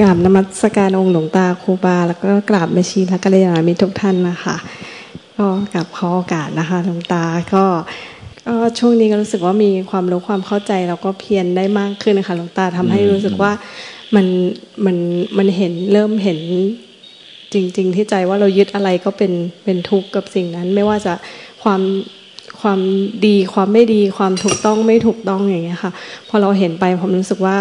กราบนมัสการองค์หลวงตาครูบา แล้วก็กราบแม่ชีและกัลยาณมิตรทุกท่านนะคะ ก็กับขอโอกาสนะคะหลวงตาก็ก็ช่วงนี้ก็รู้สึกว่ามีความรู้ความเข้าใจแล้วก็เพียรได้มากขึ้นนะคะหลวงตาทำให้รู้สึกว่ามันมันมันเห็นเริ่มเห็นจริง ๆ ที่ใจว่าเรายึดอะไรก็เป็นเป็นทุกข์กับสิ่งนั้น ไม่ว่าจะความความดีความไม่ดีความถูกต้องไม่ถูกต้องอย่างเงี้ยค่ะ พอเราเห็นไปผมรู้สึกว่า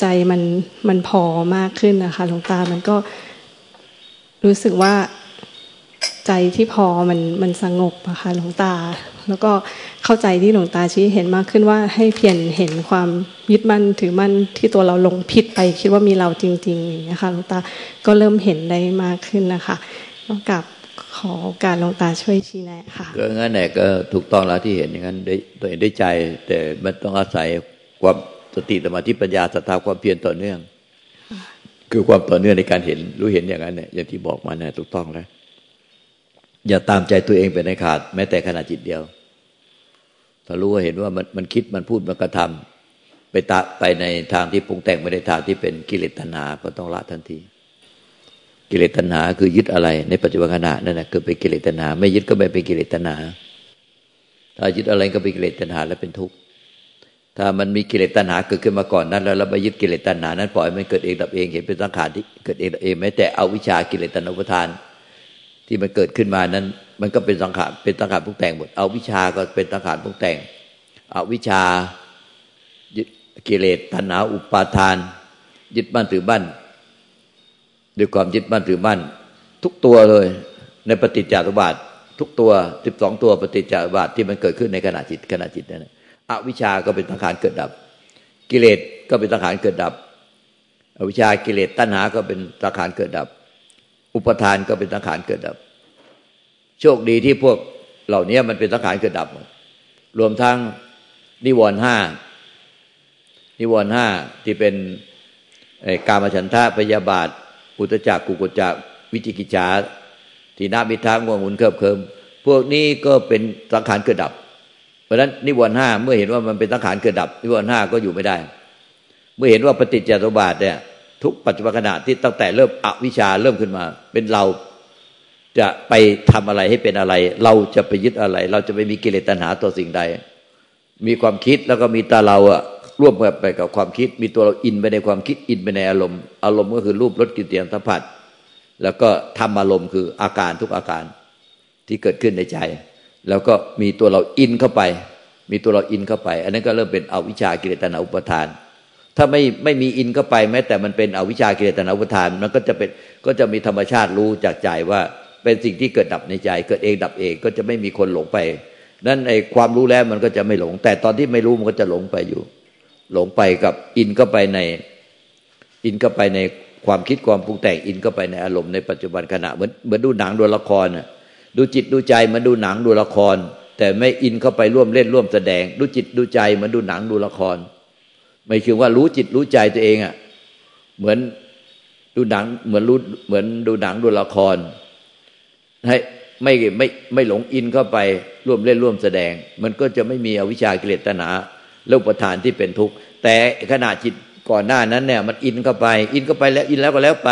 ใจมันมันพอมากขึ้นนะคะหลวงตามันก็รู้สึกว่าใจที่พอมันมันสงบอะคะหลวงตา แล้วก็เข้าใจที่หลวงตาชี้เห็นมากขึ้นว่าให้เพียรเห็นความยึดมั่นถือมั่นที่ตัวเราลงผิดไปคิดว่ามีเราจริงๆอย่างนี้ค่ะหลวงตาก็เริ่มเห็นได้มากขึ้นนะคะก็กับขอการหลวงตาช่วยชี้แนะค่ะก็งั้นแหละก็ถูกต้องแล้วที่เห็นอย่างนั้นได้ตัวเองได้ใจ แต่มันต้องอาศัยความ สติสมาธิปัญญาศรัทธาความเพียรต่อเนื่อง คือความต่อเนื่องในการเห็นรู้เห็นอย่างนั้นเนี่ยอย่างที่บอกมาเนี่ยถูกต้องแล้ว อย่าตามใจตัวเองเป็นในขาด แม้แต่ขณะจิตเดียวถ้ารู้ว่าเห็นว่ามันมันคิดมันพูดมันกระทำไปตะไปในทางที่ปรุงแต่งไม่ได้ทางที่เป็นกิเลสตัณหาก็ต้องละทันที กิเลสตัณหาคือยึดอะไร ในปัจจุบันขณะนั่นแหละคือเป็นกิเลสตัณหา ไม่ยึดก็ไม่เป็นกิเลสตัณหาถ้ายึดอะไรก็เป็นกิเลสตัณหาและเป็นทุกข์ ถ้ามันมีกิเลสตัณหาเกิดขึ้นมาก่อนนั้น แล้วเราไปยึดกิเลสตัณหานั้นปล่อยมันเกิดเองดับเองเห็นเป็นสังขารที่เกิดเองดับเองแม้แต่เอาวิชากิเลสตัณหาอุปทาน ที่มันเกิดขึ้นมานั้น มันก็เป็นสังขารเป็นสังขารพวกแต่งหมดเอาวิชาก็เป็นสังขารพวกแต่งเอาวิชากิเลสตัณหาอุปาทาน ยึดบ้านถือบ้านด้วยความยึดบ้านถือบ้านทุกตัวเลย ในปฏิจจสมุบาททุกตัวสิบสองตัวปฏิจจสมุบาทที่มันเกิดขึ้นในขณะจิตขณะจิตนั่นอ วิชาก็เป็นสังขารเกิดดับ กิเลสก็เป็นสังขารเกิดดับ อวิชากิเลสตัณหาก็เป็นสังขารเกิดดับ อุปทานก็เป็นสังขารเกิดดับ โชคดีที่พวกเหล่านี้มันเป็นสังขารเกิดดับ รวมทั้งนิวรณ์ห้านิวรณ์ห้าที่เป็นกามฉันทะพยาบาท อุตจักกุกุจักวิจิกิจาทีนามิทางวงหุนเคิบเคิม พวกนี้ก็เป็นสังขารเกิดดับ เพราะฉะนั้นนิวรณ์ห้าเมื่อเห็นว่ามันเป็นสังขารเกิดดับ นิวรณ์ห้าก็อยู่ไม่ได้ เมื่อเห็นว่าปฏิจจสมบาทเนี่ย ทุกปัจจุบันขณะที่ตั้งแต่เริ่มอวิชาเริ่มขึ้นมา เป็นเราจะไปทำอะไรให้เป็นอะไร เราจะไปยึดอะไร เราจะไปมีกิเลสตัณหาต่อสิ่งใด มีความคิดแล้วก็มีตาเราอะร่วมไปกับความคิด มีตัวเราอินไปในความคิดอินไปในอารมณ์ อารมณ์ก็คือรูปรสกลิ่นเสียงสัมผัส แล้วก็ทำอารมณ์คืออาการทุกอาการที่เกิดขึ้นในใจ แล้วก็มีตัวเราอินเข้าไป มีตัวเราอินเข้าไป อันนั้นก็เริ่มเป็นอวิชากิเลสตัณหาอุปทาน ถ้าไม่ไม่มีอินเข้าไป แม้แต่มันเป็นอวิชากิเลสตนาอุทาน มันก็จะเป็นก็จะมีธรรมชาติรู้จากใจว่าเป็นสิ่งที่เกิดดับในใจ เกิดเองดับเองก็จะไม่มีคนหลงไป นั่นไอ้ความรู้แล้วมันก็จะไม่หลง แต่ตอนที่ไม่รู้มันก็จะหลงไปอยู่ หลงไปกับอินเข้าไปใน อินเข้าไปในความคิดความปรุงแต่งอินเข้าไปในอารมณ์ในปัจจุบันขณะเหมือนเหมือนดูหนังดูละครน่ะ ดูจิตดูใจมันดูหนังดูละคร แต่ไม่อินเข้าไปร่วมเล่นร่วมแสดง ดูจิตดูใจมือนดูหนังดูละคร ไม่คือว่ารู้จิตรู้ใจตัวเองอะ่ะ เหมือนดูหนังเหมือนรู้เหมือนดูหนังดูละคร ให้ไม่ไม่ไม่หลงอินเข้าไปร่วมเล่นร่วมแสดง มันก็จะไม่มีอวิชากิเลสตนาโลกประธานที่เป็นทุกข์แต่ขณะจิตก่อนหน้านั้นเนี่ย มันอินเข้าไป อินเข้าไปแล้วอินแล้วก็แล้วไป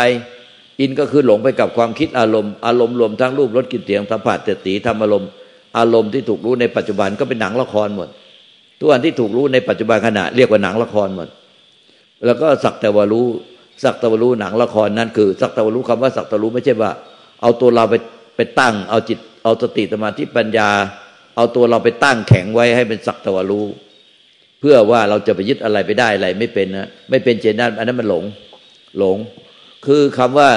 อินก็คือหลงไปกับความคิดอารมณ์ อารมณ์รวมทั้งรูปรสกลิ่นเสียงสัมผัสเจตีธรรมอารมณ์อารมณ์ที่ถูกรู้ในปัจจุบันก็เป็นหนังละครหมด ทุกอันที่ถูกรู้ในปัจจุบันขณะเรียกว่าหนังละครหมด แล้วก็สักแต่ว่ารู้สักแต่ว่ารู้หนังละครนั้นคือ สักแต่ว่ารู้คำว่าสักแต่รู้ไม่ใช่ว่า เอาตัวเราไปไปตั้ง เอาจิต เอาสติสมาธิปัญญา เอาตัวเราไปตั้งแข็งไว้ให้เป็นสักแต่ว่ารู้ เพื่อว่าเราจะไปยึดอะไรไปได้อะไรไม่เป็นนะไม่เป็นเจนนั้นอันนั้นมันหลงหลง คือคำว่า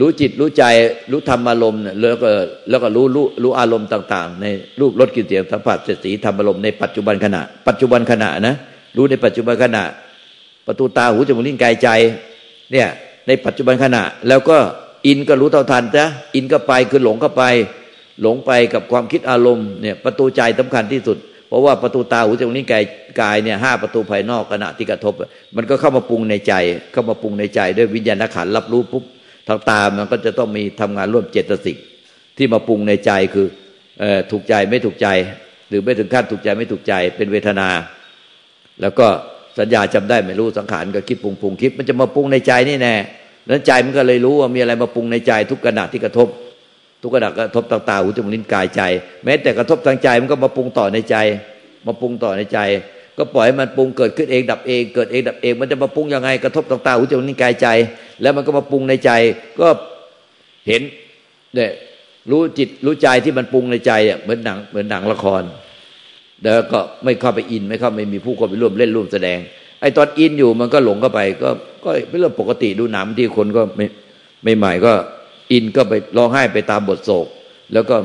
รู้จิตรู้ใจรู้ธรรมอารมณ์แล้วก็แล้วก็รู้รู้รู้อารมณ์ต่าง ๆ ในรูปรสกลิ่นเสียงสัมผัสเสีธรรมอารมณ์ในปัจจุบันขณะ ปัจจุบันขณะนะรู้ในปัจจุบันขณะ ประตูตาหูจมูกลิ้นกายใจ เนี่ย ในปัจจุบันขณะ แล้วก็อินก็รู้เท่าทันจ้ะอินก็ไปคือหลงเข้าไป หลงไปกับความคิดอารมณ์เนี่ย ประตูใจสำคัญที่สุด เพราะว่าประตูตาหูจมูกลิ้นกายกายเนี่ยห้าประตูภายนอกขณะที่กระทบ มันก็เข้ามาปรุงในใจ เข้ามาปรุงในใจ ด้วยวิญญาณขันรับรู้ปุ๊บทางตามันก็จะต้องมีทำงานร่วมเจตสิกที่มาปรุงในใจคือถูกใจไม่ถูกใจ หรือไม่ถึงขั้นถูกใจไม่ถูกใจเป็นเวทนา แล้วก็สสัญญาจำได้ไม่รู้สังขารก็คิดปรุงปรุงคิดมันจะมาปรุงในใจนี่แน่แล้วใจมันก็เลยรู้ว่ามีอะไรมาปรุงในใจทุกขณะที่กระทบ ทุกขณะกระทบต่างตาหูจมูกลิ้นกายใจ แม้แต่กระทบทางใจมันก็มาปรุงต่อในใจ มาปรุงต่อในใจ ก็ปล่อยให้มันปรุงเกิดขึ้นเองดับเอง เกิดเองดับเอง มันจะมาปรุงยังไงกระทบต่างตาหูจมูกลิ้นกายใจ แล้วมันก็มาปรุงในใจ ก็เห็นเนี่ยรู้จิตรู้ใจที่มันปรุงในใจอะเหมือนหนังเหมือนหนังละครแล้วก็ไม่เข้าไปอินไม่เข้าไม่มีผู้คนไปร่วมเล่นร่วมแสดงไอ้ตอนอินอยู่มันก็หลงเข้าไป ก็ก็เป็นเรื่องปกติดูหนังที่คนก็ไม่ไม่ใหม่ก็ อินก็ไปร้องไห้ไปตามบทโศก แล้วก็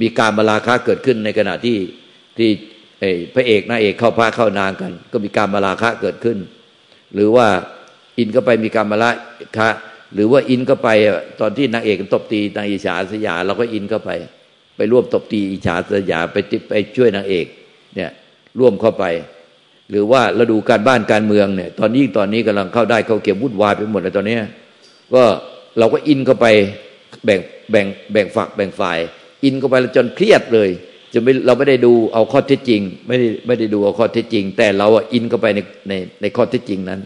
มีการมาลาคาเกิดขึ้นในขณะที่ที่พระเอกนางเอกเข้าพระเข้านางกัน ก็มีการมาลาคาเกิดขึ้น หรือว่าอินก็ไปมีการมาลาคะหรือว่าอินก็ไปตอนที่นางเอกตบตีนางอิจฉาสยาเราก็อินเข้าไป ไปร่วมตบตีอิจฉาสยาไปไปช่วยนางเอกเนี่ยร่วมเข้าไป หรือว่าราดูการบ้านการเมืองเนี่ย ตอนนี้ตอนนี้กำลังเข้าได้เข้าเก็บวุ่นวายไปหมดเลยตอนนี้ก็ เราก็อินเข้าไปแบ่งแบ่งแบ่งฝักแบ่งฝ่าย อินเข้าไปจนเครียดเลยจะไม่เราไม่ได้ดูเอาข้อเท็จจริง ไม่ได้ไม่ได้ดูเอาข้อเท็จจริง แต่เราอะอินเข้าไปในในในข้อเท็จจริงนั้น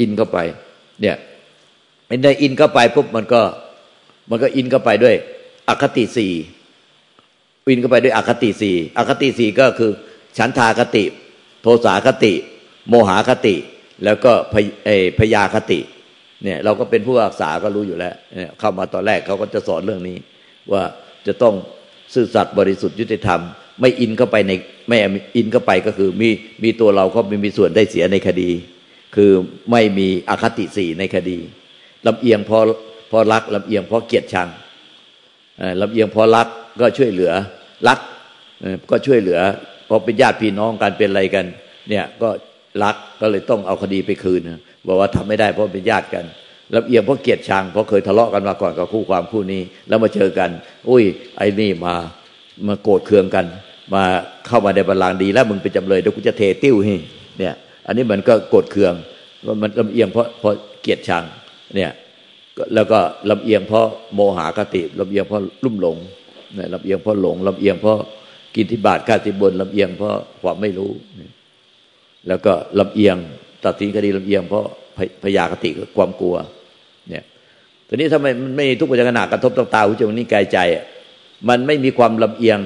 อินเข้าไป เนี่ยไม่ได้อินเข้าไปปุ๊บมันก็ มันก็อินเข้าไปด้วย อคติสี่อินเข้าไปด้วยอคติสี่อคติสี่ก็คือ ฉันทาคติ โทสาคติ โมหาคติ แล้วก็พยาคติ เนี่ยเราก็เป็นผู้อักษาก็รู้อยู่แล้วเนี่ยเข้ามาตอนแรกเขาก็จะสอนเรื่องนี้ ว่าจะต้องซื่อสัตย์บริสุทธิ์ยุติธรรม ไม่อินเข้าไปในไม่อินเข้าไปก็คือมีมีตัวเราก็ไม่มีส่วนได้เสียในคดี คือไม่มีอคติสี่ในคดีลำเอียงพอพอรักลำเอียงพอเกลียรติชังลำเอียงพอรักก็ช่วยเหลือรักก็ช่วยเหลือพอเป็นญาติพี่น้องกันเป็นอะไรกัน เนี่ยก็ รักก็เลยต้องเอาคดีไปคืนบอกว่าทำไม่ได้เพราะเป็นญาติกันลำเอียงเพราะเกลียดชังเพราะเคยทะเลาะกันมาก่อนกับคู่ความคู่นี้ แล้วมาเจอกัน อุ้ย ไอ้นี่มามาโกรธเคืองกัน มาเข้ามาในบัลลังก์ดี แล้วมึงเป็นจำเลยเดี๋ยวกูจะเทติ้วให้เนี่ย อันนี้มันก็โกรธเคืองว่ามันลำเอียงเพราะเพราะเกลียดชังเนี่ยแล้วก็ลำเอียงเพราะโมหากติลำเอียงเพราะลุ่มหลงเนี่ยลำเอียงเพราะหลงลำเอียงเพราะกินที่บาทข้าที่บนลำเอียงเพราะความไม่รู้ แล้วก็ลำเอียง ตัดสินคดีลำเอียง เพราะพยาคติความกลัว เนี่ยทีนี้ทำไมมันไม่ทุกปัจจัยขณะกระทบต่างตาหูจมูกนิ้วกายใจ มันไม่มีความลำเอียง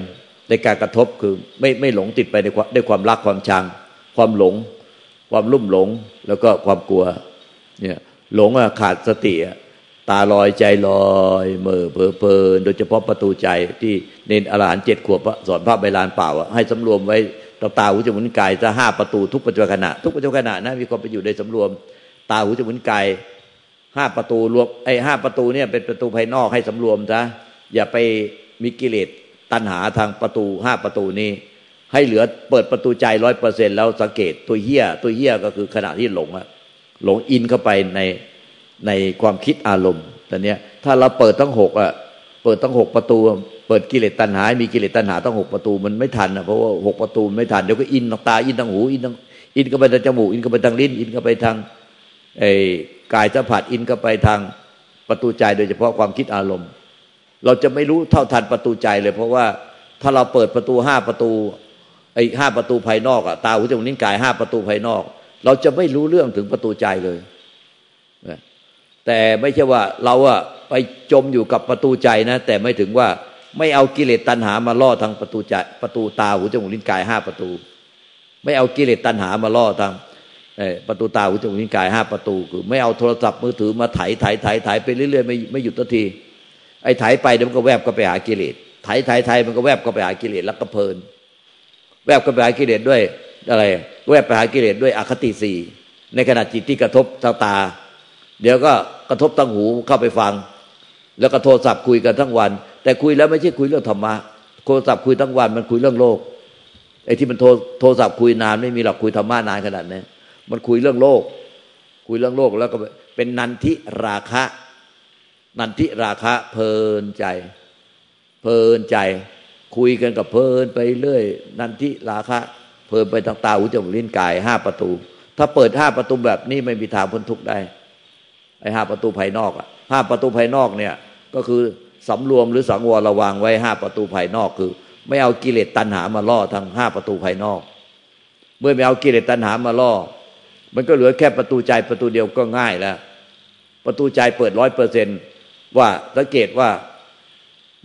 ในการกระทบคือไม่ไม่หลงติดไปในความด้วยความรักความชัง ความหลง ความลุ่มหลงแล้วก็ความกลัว เนี่ยหลงอะขาดสติอะตาลอยใจลอยเมื่อเพอเพลินโดยเฉพาะประตูใจที่เนนอรหันเจ็ดขวบสอนพระใบลานเปล่าให้สำรวมไว้ ตาตาหูจมูกกายจะห้าประตูทุกปัจจุบันขณะทุกปัจจุบันขณะนะมีความไปอยู่ในสำรวม ตาหูจมูกกายห้าประตูรวมไอ้ห้าประตูเนี่ยเป็นประตูภายนอกให้สำรวมซะอย่าไปมีกิเลสตัณหาทางประตูห้าประตูนี้ ให้เหลือเปิดประตูใจร้อยเปอร์เซ็นแล้วสังเกตตัวเหี้ยตัวเหี้ยก็คือขณะที่หลงอะหลงอินเข้าไปในในความคิดอารมณ์ต่เนี้ยถ้าเราเปิดทั้งหกอะ เปิดทั้งหกประตู เปิดกิเลสตัณหา มีกิเลสตัณหาทั้งหกประตูมันไม่ทันนะเพราะว่าหกประตูไม่ทันเดี๋ยวก็อินทางตาอินทางหูอินทางอินก็ไปทางจมูกอินก็ไปทางลิ้น อินก็ไปทางไอ้กายสัมผัสอินก็ไปทางประตูใจโดยเฉพาะความคิดอารมณ์ เราจะไม่รู้เท่าทันประตูใจเลย เพราะว่าถ้าเราเปิดประตูห้าประตูไอ้ห้าประตูภายนอกอะตาหูจมูกนิ้วกายห้าประตูภายนอก เราจะไม่รู้เรื่องถึงประตูใจเลยแต่ไม่ใช่ว่าเราอะ ไปจมอยู่กับประตูใจนะ แต่ไม่ถึงว่าไม่เอากิเลสตัณหามาล่อทางประตูใจประตูตาหูจมูกลิ้นกายห้าประตู ไม่เอากิเลสตัณหามาล่อทางประตูตาหูจมูกลิ้นกายห้าประตู คือ ไม่เอาโทรศัพท์มือถือมาไถไถไถไถไปเรื่อยๆไม่ไม่หยุดทันที ไอ้ไถไปเดี๋ยวมันก็แวบก็ไปหากิเลสไถไถไถมันก็แวบก็ไปหากิเลสแล้วก็เพลิน แวบก็ไปหากิเลสด้วยอะไร แวบไปหากิเลสด้วยอคติสี่ในขณะจิตที่กระทบตาตา เดี๋ยวก็กระทบตั้งหูเข้าไปฟัง แล้วก็โทรศัพท์คุยกันทั้งวัน แต่คุยแล้วไม่ใช่คุยเรื่องธรรมะโทรศัพท์คุยทั้งวันมันคุยเรื่องโลกไอ้ที่มันโทรโทรศัพท์คุยนานไม่มีหรอกคุยธรรมะนานขนาดนี้มันคุยเรื่องโลก คุยเรื่องโลกแล้วก็เป็นนันทิราคะ นันทิราคะ เพลินใจ เพลินใจ คุยกันกับเพลินไปเรื่อย นันทิราคะ เพลินไปทางตาหูจมูกลิ้นกายห้าประตู ถ้าเปิดห้าประตูแบบนี้ไม่มีทางพ้นทุกข์ได้ไอ้ห้าประตูภายนอกอะห้าประตูภายนอกเนี่ย ก็คือสำรวมหรือสังวรระวังไว้ห้าประตูภายนอกคือ ไม่เอากิเลสตัณหามาล่อทางห้าประตูภายนอก เมื่อไม่เอากิเลสตัณหามาล่อ มันก็เหลือแค่ประตูใจประตูเดียวก็ง่ายแล้ว ประตูใจเปิดร้อยเปอร์เซนว่าสังเกตว่า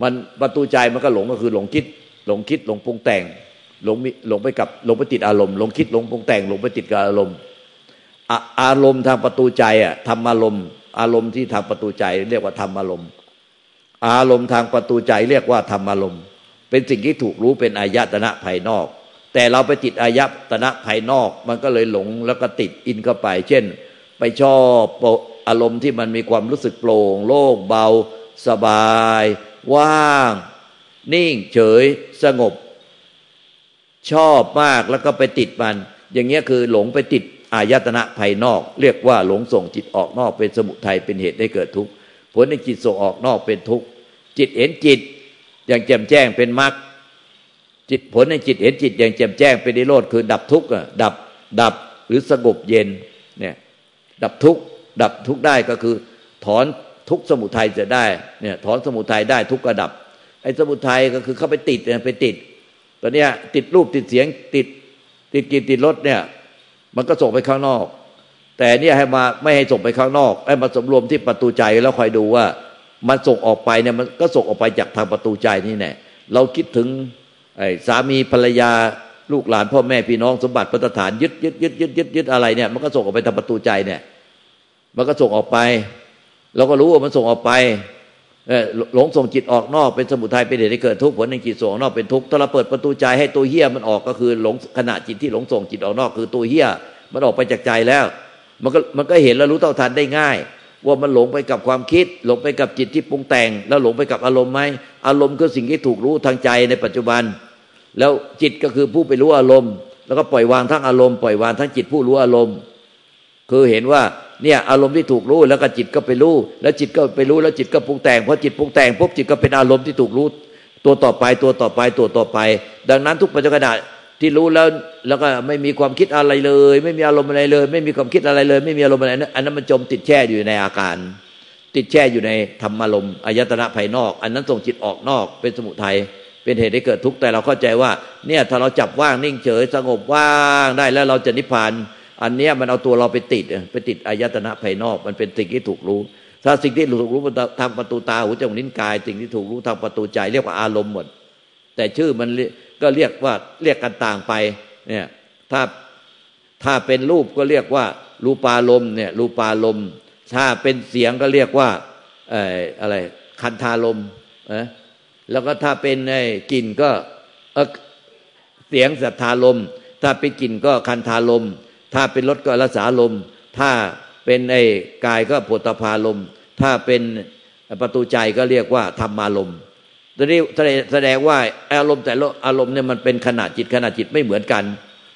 มันประตูใจมันก็หลงก็คือหลงคิด หลงคิดหลงปรุงแต่ง หลงหลงไปกับหลงไปติดอารมณ์หลงคิดหลงปรุงแต่งหลงไปติดกับอารมณ์อารมณ์ทางประตูใจอะธรรมอารมณ์อารมณ์ที่ทางประตูใจ เรียกว่าธรรมอารมณ์ อารมณ์ทางประตูใจเรียกว่าธรรมอารมณ์ เป็นสิ่งที่ถูกรู้เป็นอายตนะภายนอก แต่เราไปติดอายตนะภายนอก มันก็เลยหลงแล้วก็ติดอินเข้าไป เช่น ไปชอบอารมณ์ที่มันมีความรู้สึกโปร่งโล่งเบา สบาย ว่าง นิ่งเฉย สงบ ชอบมากแล้วก็ไปติดมัน อย่างเงี้ยคือหลงไปติดอายตนะภายนอก เรียกว่าหลงส่งจิตออกนอกเป็นสมุทัยเป็นเหตุให้เกิดทุกข์ผลในจิตส่งออกนอกเป็นทุกข์ จิตเห็นจิตอย่างแจ่มแจ้งเป็นมรรคจิตผลในจิตเห็นจิตอย่างแจ่มแจ้งเป็นนิโรธคือดับทุกข์ดับดับหรือสงบเย็นเนี่ยดับทุกข์ดับทุกข์ได้ก็คือ ถอนทุกข์สมุทัยจะได้เนี่ยถอนสมุทัยได้ทุกข์ก็ดับ ไอ้สมุทัยก็คือเข้าไปติดเนี่ยไปติดตอนเนี้ยติดรูปติดเสียงติดติดกินติดรสเนี่ยมันก็ส่งไปข้างนอก แต่เนี่ยให้มาไม่ให้ส่งไปข้างนอก ให้มาสมรวมที่ประตูใจแล้วคอยดูว่า มันส่งออกไปเนี่ยมันก็ส่งออกไปจากทางประตูใจนี่แน่เราคิดถึงไอ้สามีภรรยาลูกหลานพ่อแม่พี่น้องสมบัติพัฒฐานยึดยึดยึดยึดยึดยึดอะไรเนี่ยมันก็ส่งออกไปทางประตูใจเนี่ย มันก็ส่งออกไป เราก็รู้ว่ามันส่งออกไปหลงส่งจิตออกนอกเป็นสมุทัยเป็นเหตุให้เกิดทุกข์ผลในจิตส่งออกนอกเป็นทุกข์ถ้าเราเปิดประตูใจให้ตัวเฮี้ยมันออกก็คือหลงขณะจิตที่หลงส่งจิตออกนอก คือตัวเฮี้ยมันออกไปจากใจแล้ว มันก็มันก็เห็นแล้วรู้เท่าทันได้ง่าย ว่ามันหลงไปกับความคิด หลงไปกับจิตที่ปรุงแต่ง แล้วหลงไปกับอารมณ์ไหมอารมณ์คือสิ่งที่ถูกรู้ทางใจในปัจจุบัน แล้วจิตก็คือผู้ไปรู้อารมณ์ แล้วก็ปล่อยวางทั้งอารมณ์ปล่อยวางทั้งจิตผู้รู้อารมณ์ คือเห็นว่าเนี่ยอารมณ์ที่ถูกรู้แล้วก็จิตก็ไปรู้ แล้วจิตก็ไปรู้แล้วจิตก็ปรุงแต่งพอจิตปรุงแต่งปุ๊บจิตก็เป็นอารมณ์ที่ถูกรู้ ตัวต่อไปตัวต่อไปตัวต่อไป ดังนั้นทุกปัจจุบัน ที่รู้แล้วแล้วก็ไม่มีความคิดอะไรเลย ไม่มีอารมณ์อะไรเลย ไม่มีความคิดอะไรเลย ไม่มีอารมณ์อะไรนั้นอันนั้นมันจมติดแช่อยู่ในอาการ ติดแช่อยู่ในธรรมอารมณ์อายตนะภายนอก อันนั้นส่งจิตออกนอกเป็นสมุทัยเป็นเหตุให้เกิดทุกข์แต่เราเข้าใจว่า เนี่ยถ้าเราจับว่างนิ่งเฉยสงบว่างได้แล้วเราจะนิพพาน อันเนี้ยมันเอาตัวเราไปติดไปติดอายตนะภายนอก มันเป็นสิ่งที่ถูกรู้ ถ้าสิ่งที่ถูกรู้ทางประตูตาหูจมูกลิ้นกาย สิ่งที่ถูกรู้ทางประตูใจเรียกว่าอารมณ์หมด แต่ชื่อมัน ก็เรียกว่าเรียกกันต่างไปเนี่ยถ้าถ้าเป็นรูปก็เรียกว่ารูปาลมเนี่ยรูปาลมถ้าเป็นเสียงก็เรียกว่าอะไรคันธาลมนะแล้วก็ถ้าเป็นไอ้กลิ่นก็เสียงสัทธาลมถ้าเป็นกลิ่นก็คันธาลมถ้าเป็นรสก็รสาลมถ้าเป็นไอ้กายก็ปุตพาลมถ้าเป็นประตูใจก็เรียกว่าธรรมารม ตอนนี้แสดงว่าอารมณ์แต่ละอารมณ์เนี่ยมันเป็นขนาดจิตขนาดจิตไม่เหมือนกัน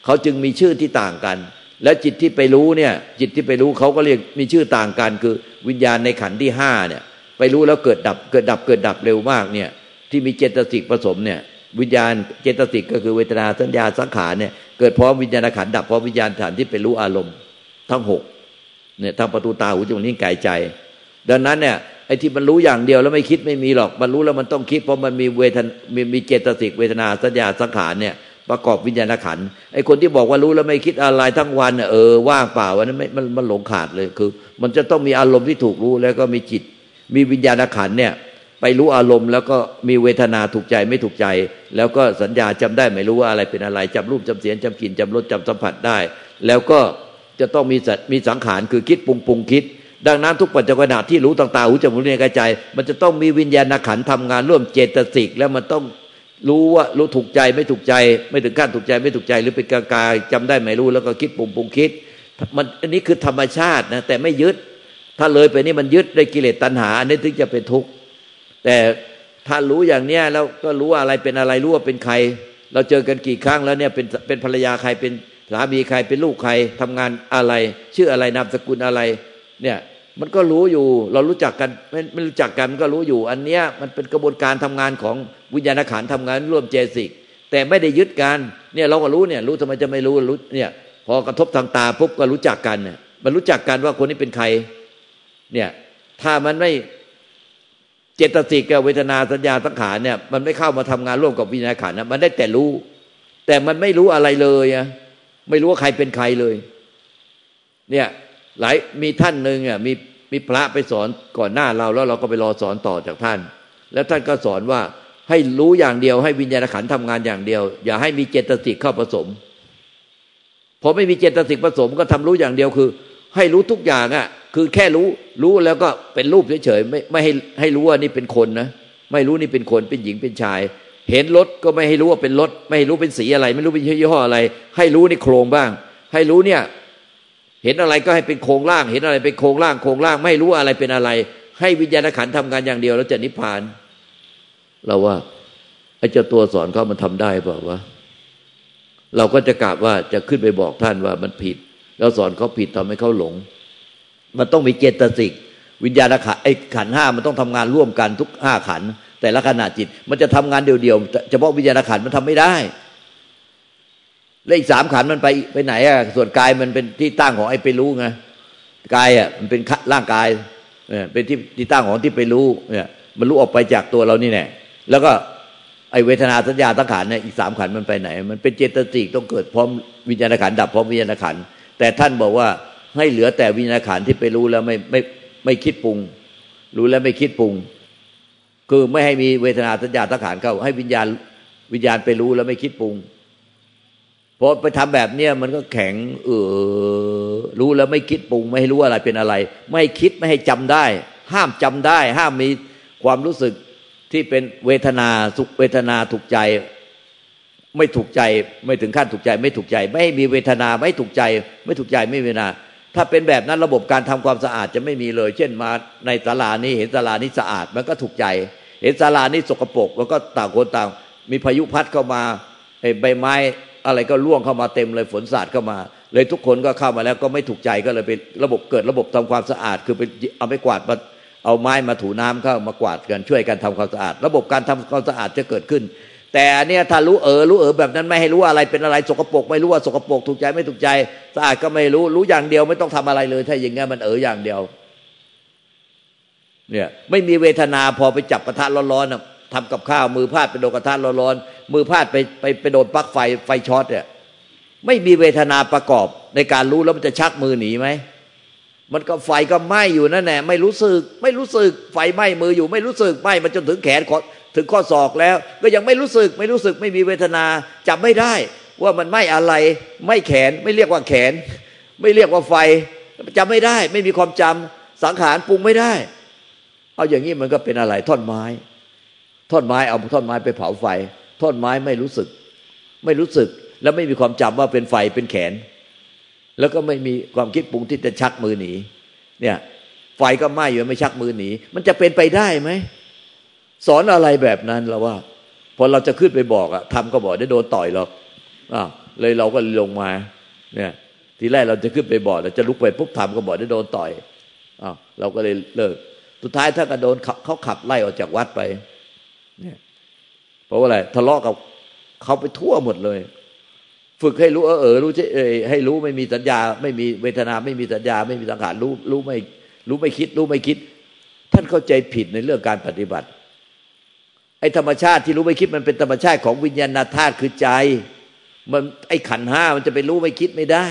เขาจึงมีชื่อที่ต่างกัน และจิตที่ไปรู้เนี่ย จิตที่ไปรู้เขาก็เรียกมีชื่อต่างกัน คือวิญญาณในขันที่ห้าเนี่ย ไปรู้แล้วเกิดดับเกิดดับเกิดดับเร็วมากเนี่ย ที่มีเจตสิกผสมเนี่ย วิญญาณเจตสิกก็คือเวทนาสัญญาสังขารเนี่ยเกิดพร้อมวิญญาณขันดับพร้อมวิญญาณขันที่ไปรู้อารมณ์ทั้งหกเนี่ยทางประตูตาหูจมูกนิ้วกายใจ ดังนั้นเนี่ย ไอ้ที่มันรู้อย่างเดียวแล้วไม่คิดไม่มีหรอก มันรู้แล้วมันต้องคิดเพราะมันมีเวทนมีมีเจตสิกเวทนาสัญญาสังขารเนี่ย ประกอบวิญญาณขันไอ้คนที่บอกว่ารู้แล้วไม่คิดอะไรทั้งวันเออว่างเปล่าวันนั้นไม่มันมันหลงขาดเลยคือ มันจะต้องมีอารมณ์ที่ถูกรู้แล้วก็มีจิต มีวิญญาณขันเนี่ย ไปรู้อารมณ์แล้วก็มีเวทนาถูกใจไม่ถูกใจ แล้วก็สัญญาจำได้ไม่รู้ว่าอะไรเป็นอะไรจำรูปจำเสียงจำกลิ่นจำรสจำสัมผัสได้ แล้วก็จะต้องมีมีสังขารคือคิดปรุงปรุงคิด ดังนั้นทุกปัจจุบันที่รู้ต่างๆหูจมูกลิ้นกายใจ มันจะต้องมีวิญญาณขันทำงานร่วมเจตสิกแล้วมันต้องรู้ว่ารู้ถูกใจไม่ถูกใจ ไม่ถึงขั้นถูกใจไม่ถูกใจ หรือเป็นกากายจำได้ไม่รู้แล้วก็คิดปุ่มปุ่มคิด มันอันนี้คือธรรมชาตินะแต่ไม่ยึด ถ้าเลยไปนี่มันยึดได้กิเลสตัณหา อันนี้ถึงจะเป็นทุกข์แต่ถ้ารู้อย่างเนี้ยแล้วก็รู้ว่าอะไรเป็นอะไรรู้ว่าเป็นใคร เราเจอกันกี่ครั้งแล้วเนี่ยเป็นเป็นภรรยาใครเป็นสามีใครเป็นลูกใครทำงานอะไร ชื่ออะไรนามสกุลอะไรเนี่ย มันก็รู้อยู่ เรารู้จักกันไม่ไม่รู้จักกันมันก็รู้อยู่ อันเนี้ยมันเป็นกระบวนการทำงานของวิญญาณขันทำงานร่วมเจสิก แต่ไม่ได้ยึดกันเนี่ยเราก็รู้เนี่ย รู้ทำไมจะไม่รู้รู้เนี่ย พอกระทบทางตาปุ๊บก็รู้จักกันเนี่ยมันรู้จักกันว่าคนนี้เป็นใคร เนี่ย ถ้ามันไม่เจตสิกกับเวทนาสัญญาสังขารเนี่ย มันไม่เข้ามาทำงานร่วมกับวิญญาณขันนะมันได้แต่รู้ แต่มันไม่รู้อะไรเลยอะไม่รู้ว่าใครเป็นใครเลย เนี่ย หลายมีท่านหนึ่งอะมีมีพระไปสอนก่อนหน้าเราแล้วเราก็ไปรอสอนต่อจากท่าน แล้วท่านก็สอนว่าให้รู้อย่างเดียวให้วิญญาณขันทำงานอย่างเดียว อย่าให้มีเจตสิกเข้าผสมพอไม่มีเจตสิกผสมก็ทำรู้อย่างเดียวคือ ให้รู้ทุกอย่างอะ คือแค่รู้รู้แล้วก็เป็นรูปเฉยๆไม่ไม่ให้ให้รู้ว่านี่เป็นคนนะไม่รู้นี่เป็นคนเป็นหญิงเป็นชาย เห็นรถก็ไม่ให้รู้ว่าเป็นรถ ไม่ให้รู้เป็นสีอะไร ไม่รู้เป็นยี่ห้ออะไร ให้รู้นี่โครงบ้าง ให้รู้เนี่ย เห็นอะไรก็ให้เป็นโครงล่าง เห็นอะไรเป็นโครงล่างโครงล่างไม่รู้อะไรเป็นอะไร ให้วิญญาณขันทำงานอย่างเดียว แล้วจะนิพพาน เราว่าไอ้เจ้าตัวสอนเขามันทำได้เปล่าวะเราก็จะกราบว่าจะขึ้นไปบอกท่านว่ามันผิด เราสอนเขาผิดทำให้เขาหลง มันต้องมีเจตสิกวิญญาณขันไอ้ขันห้ามันต้องทำงานร่วมกันทุกห้าขัน แต่ละขณะจิต มันจะทำงานเดียวๆเฉพาะวิญญาณขันมันทำไม่ได้ แล้วอีกสามขันมันไปไปไหนอะส่วนกายมันเป็นที่ตั้งของไอ้ไปรู้ไงกายอะมันเป็นร่างกายเนี่ยเป็นที่ที่ตั้งของที่ไปรู้เนี่ยมันรู้ออกไปจากตัวเรานี่แน่แล้วก็ไอเวทนาสัญญาตั้งขันเนี่ยอีกสามขันมันไปไหน มันเป็นเจตสิกต้องเกิดพร้อมวิญญาณขันดับพร้อมวิญญาณขันแต่ท่านบอกว่าให้เหลือแต่วิญญาณขันที่ไปรู้แล้วไม่ไม่ไม่คิดปรุง รู้แล้วไม่คิดปรุง คือไม่ให้มีเวทนาสัญญาตั้งขันเข้าให้วิญญาณวิญญาณไปรู้แล้วไม่คิดปรุง พอไปทำแบบเนี้ยมันก็แข็ง เออ รู้แล้วไม่คิดปรุงไม่ให้รู้อะไรเป็นอะไร ไม่คิดไม่ให้จำได้ ห้ามจำได้ ห้ามมีความรู้สึกที่เป็นเวทนาสุขเวทนาถูกใจ ไม่ถูกใจ ไม่ถึงขั้นถูกใจ ไม่ถูกใจ ไม่มีเวทนาไม่ถูกใจ ไม่ถูกใจไม่เวทนา ถ้าเป็นแบบนั้นระบบการทำความสะอาดจะไม่มีเลย เช่นมาในศาลานี้เห็นศาลานี้สะอาด มันก็ถูกใจ เห็นศาลานี้สกปรกแล้วก็ต่างคนต่าง มีพายุพัดเข้ามาใบไม้ อะไรก็ล่วงเข้ามาเต็มเลยฝนสาดเข้ามา เลยทุกคนก็เข้ามาแล้วก็ไม่ถูกใจก็เลยเป็นระบบเกิดระบบทำความสะอาด คือไปเอาไปกวาดมาเอาไม้มาถูน้ำเข้ามากวาดกันช่วยกันทำความสะอาด ระบบการทำความสะอาดจะเกิดขึ้น แต่เนี่ยถ้ารู้เออรู้เออแบบนั้นไม่ให้รู้อะไรเป็นอะไรสกปรกไม่รู้ว่าสกปรกถูกใจไม่ถูกใจสะอาดก็ไม่รู้รู้อย่างเดียวไม่ต้องทำอะไรเลย ถ้าอย่างเงี้ยมันเอออย่างเดียวเนี่ยไม่มีเวทนาพอไปจับกระทะร้อนๆทำกับข้าวมือพลาดไปโดนกระทะร้อนๆ มือพลาดไปไปไปโดนปลั๊กไฟไฟช็อตเนี่ยไม่มีเวทนาประกอบในการรู้แล้วมันจะชักมือหนีไหมมันก็ไฟก็ไหม้อยู่นั่นแหละไม่รู้สึก ไม่รู้สึกไฟไหม้มืออยู่ ไม่รู้สึกไหม้มันจนถึงแขนถึงข้อศอกแล้ว ก็ยังไม่รู้สึก ไม่รู้สึกไม่มีเวทนาจับไม่ได้ ว่ามันไหม้อะไรไม่แขนไม่เรียกว่าแขน ไม่เรียกว่าไฟจำไม่ได้ ไม่มีความจำสังขารปรุงไม่ได้ เอาอย่างนี้มันก็เป็นอะไรท่อนไม้ ท่อนไม้เอาท่อนไม้ไปเผาไฟ ท่อนไม้ไม่รู้สึก ไม่รู้สึก แล้วไม่มีความจำว่าเป็นไฟเป็นแขน แล้วก็ไม่มีความคิดปรุงที่จะชักมือหนี เนี่ยไฟก็ไหม้อยู่ไม่ชักมือหนี มันจะเป็นไปได้ไหม สอนอะไรแบบนั้นเราว่า พอเราจะขึ้นไปบอกอะทำก็บอกได้โดนต่อยหรอกอ้าวเลยเราก็ลงมา เนี่ย ทีแรกเราจะขึ้นไปบอกเราจะลุกไปปุ๊บทำก็บอกได้โดนต่อยอ้าวเราก็เลยเลิกสุดท้ายถ้าก็โดนเขาขับไล่ออกจากวัดไป เนี่ย ราะว่าอะไรทะเลาะกับเขาไปทั่วหมดเลย ฝึกให้รู้เออเออรู้ใช่ให้รู้ไม่มีสัญญา ไม่มีเวทนาไม่มีสัญญา ไม่มีสังขารรู้รู้ไม่รู้ไม่คิด รู้ไม่คิด ท่านเข้าใจผิดในเรื่องการปฏิบัติไอ้ธรรมชาติที่รู้ไม่คิดมันเป็นธรรมชาติของวิญญาณธาตุคือใจ มันไอ้ขันห้ามันจะไปรู้ไม่คิดไม่ได้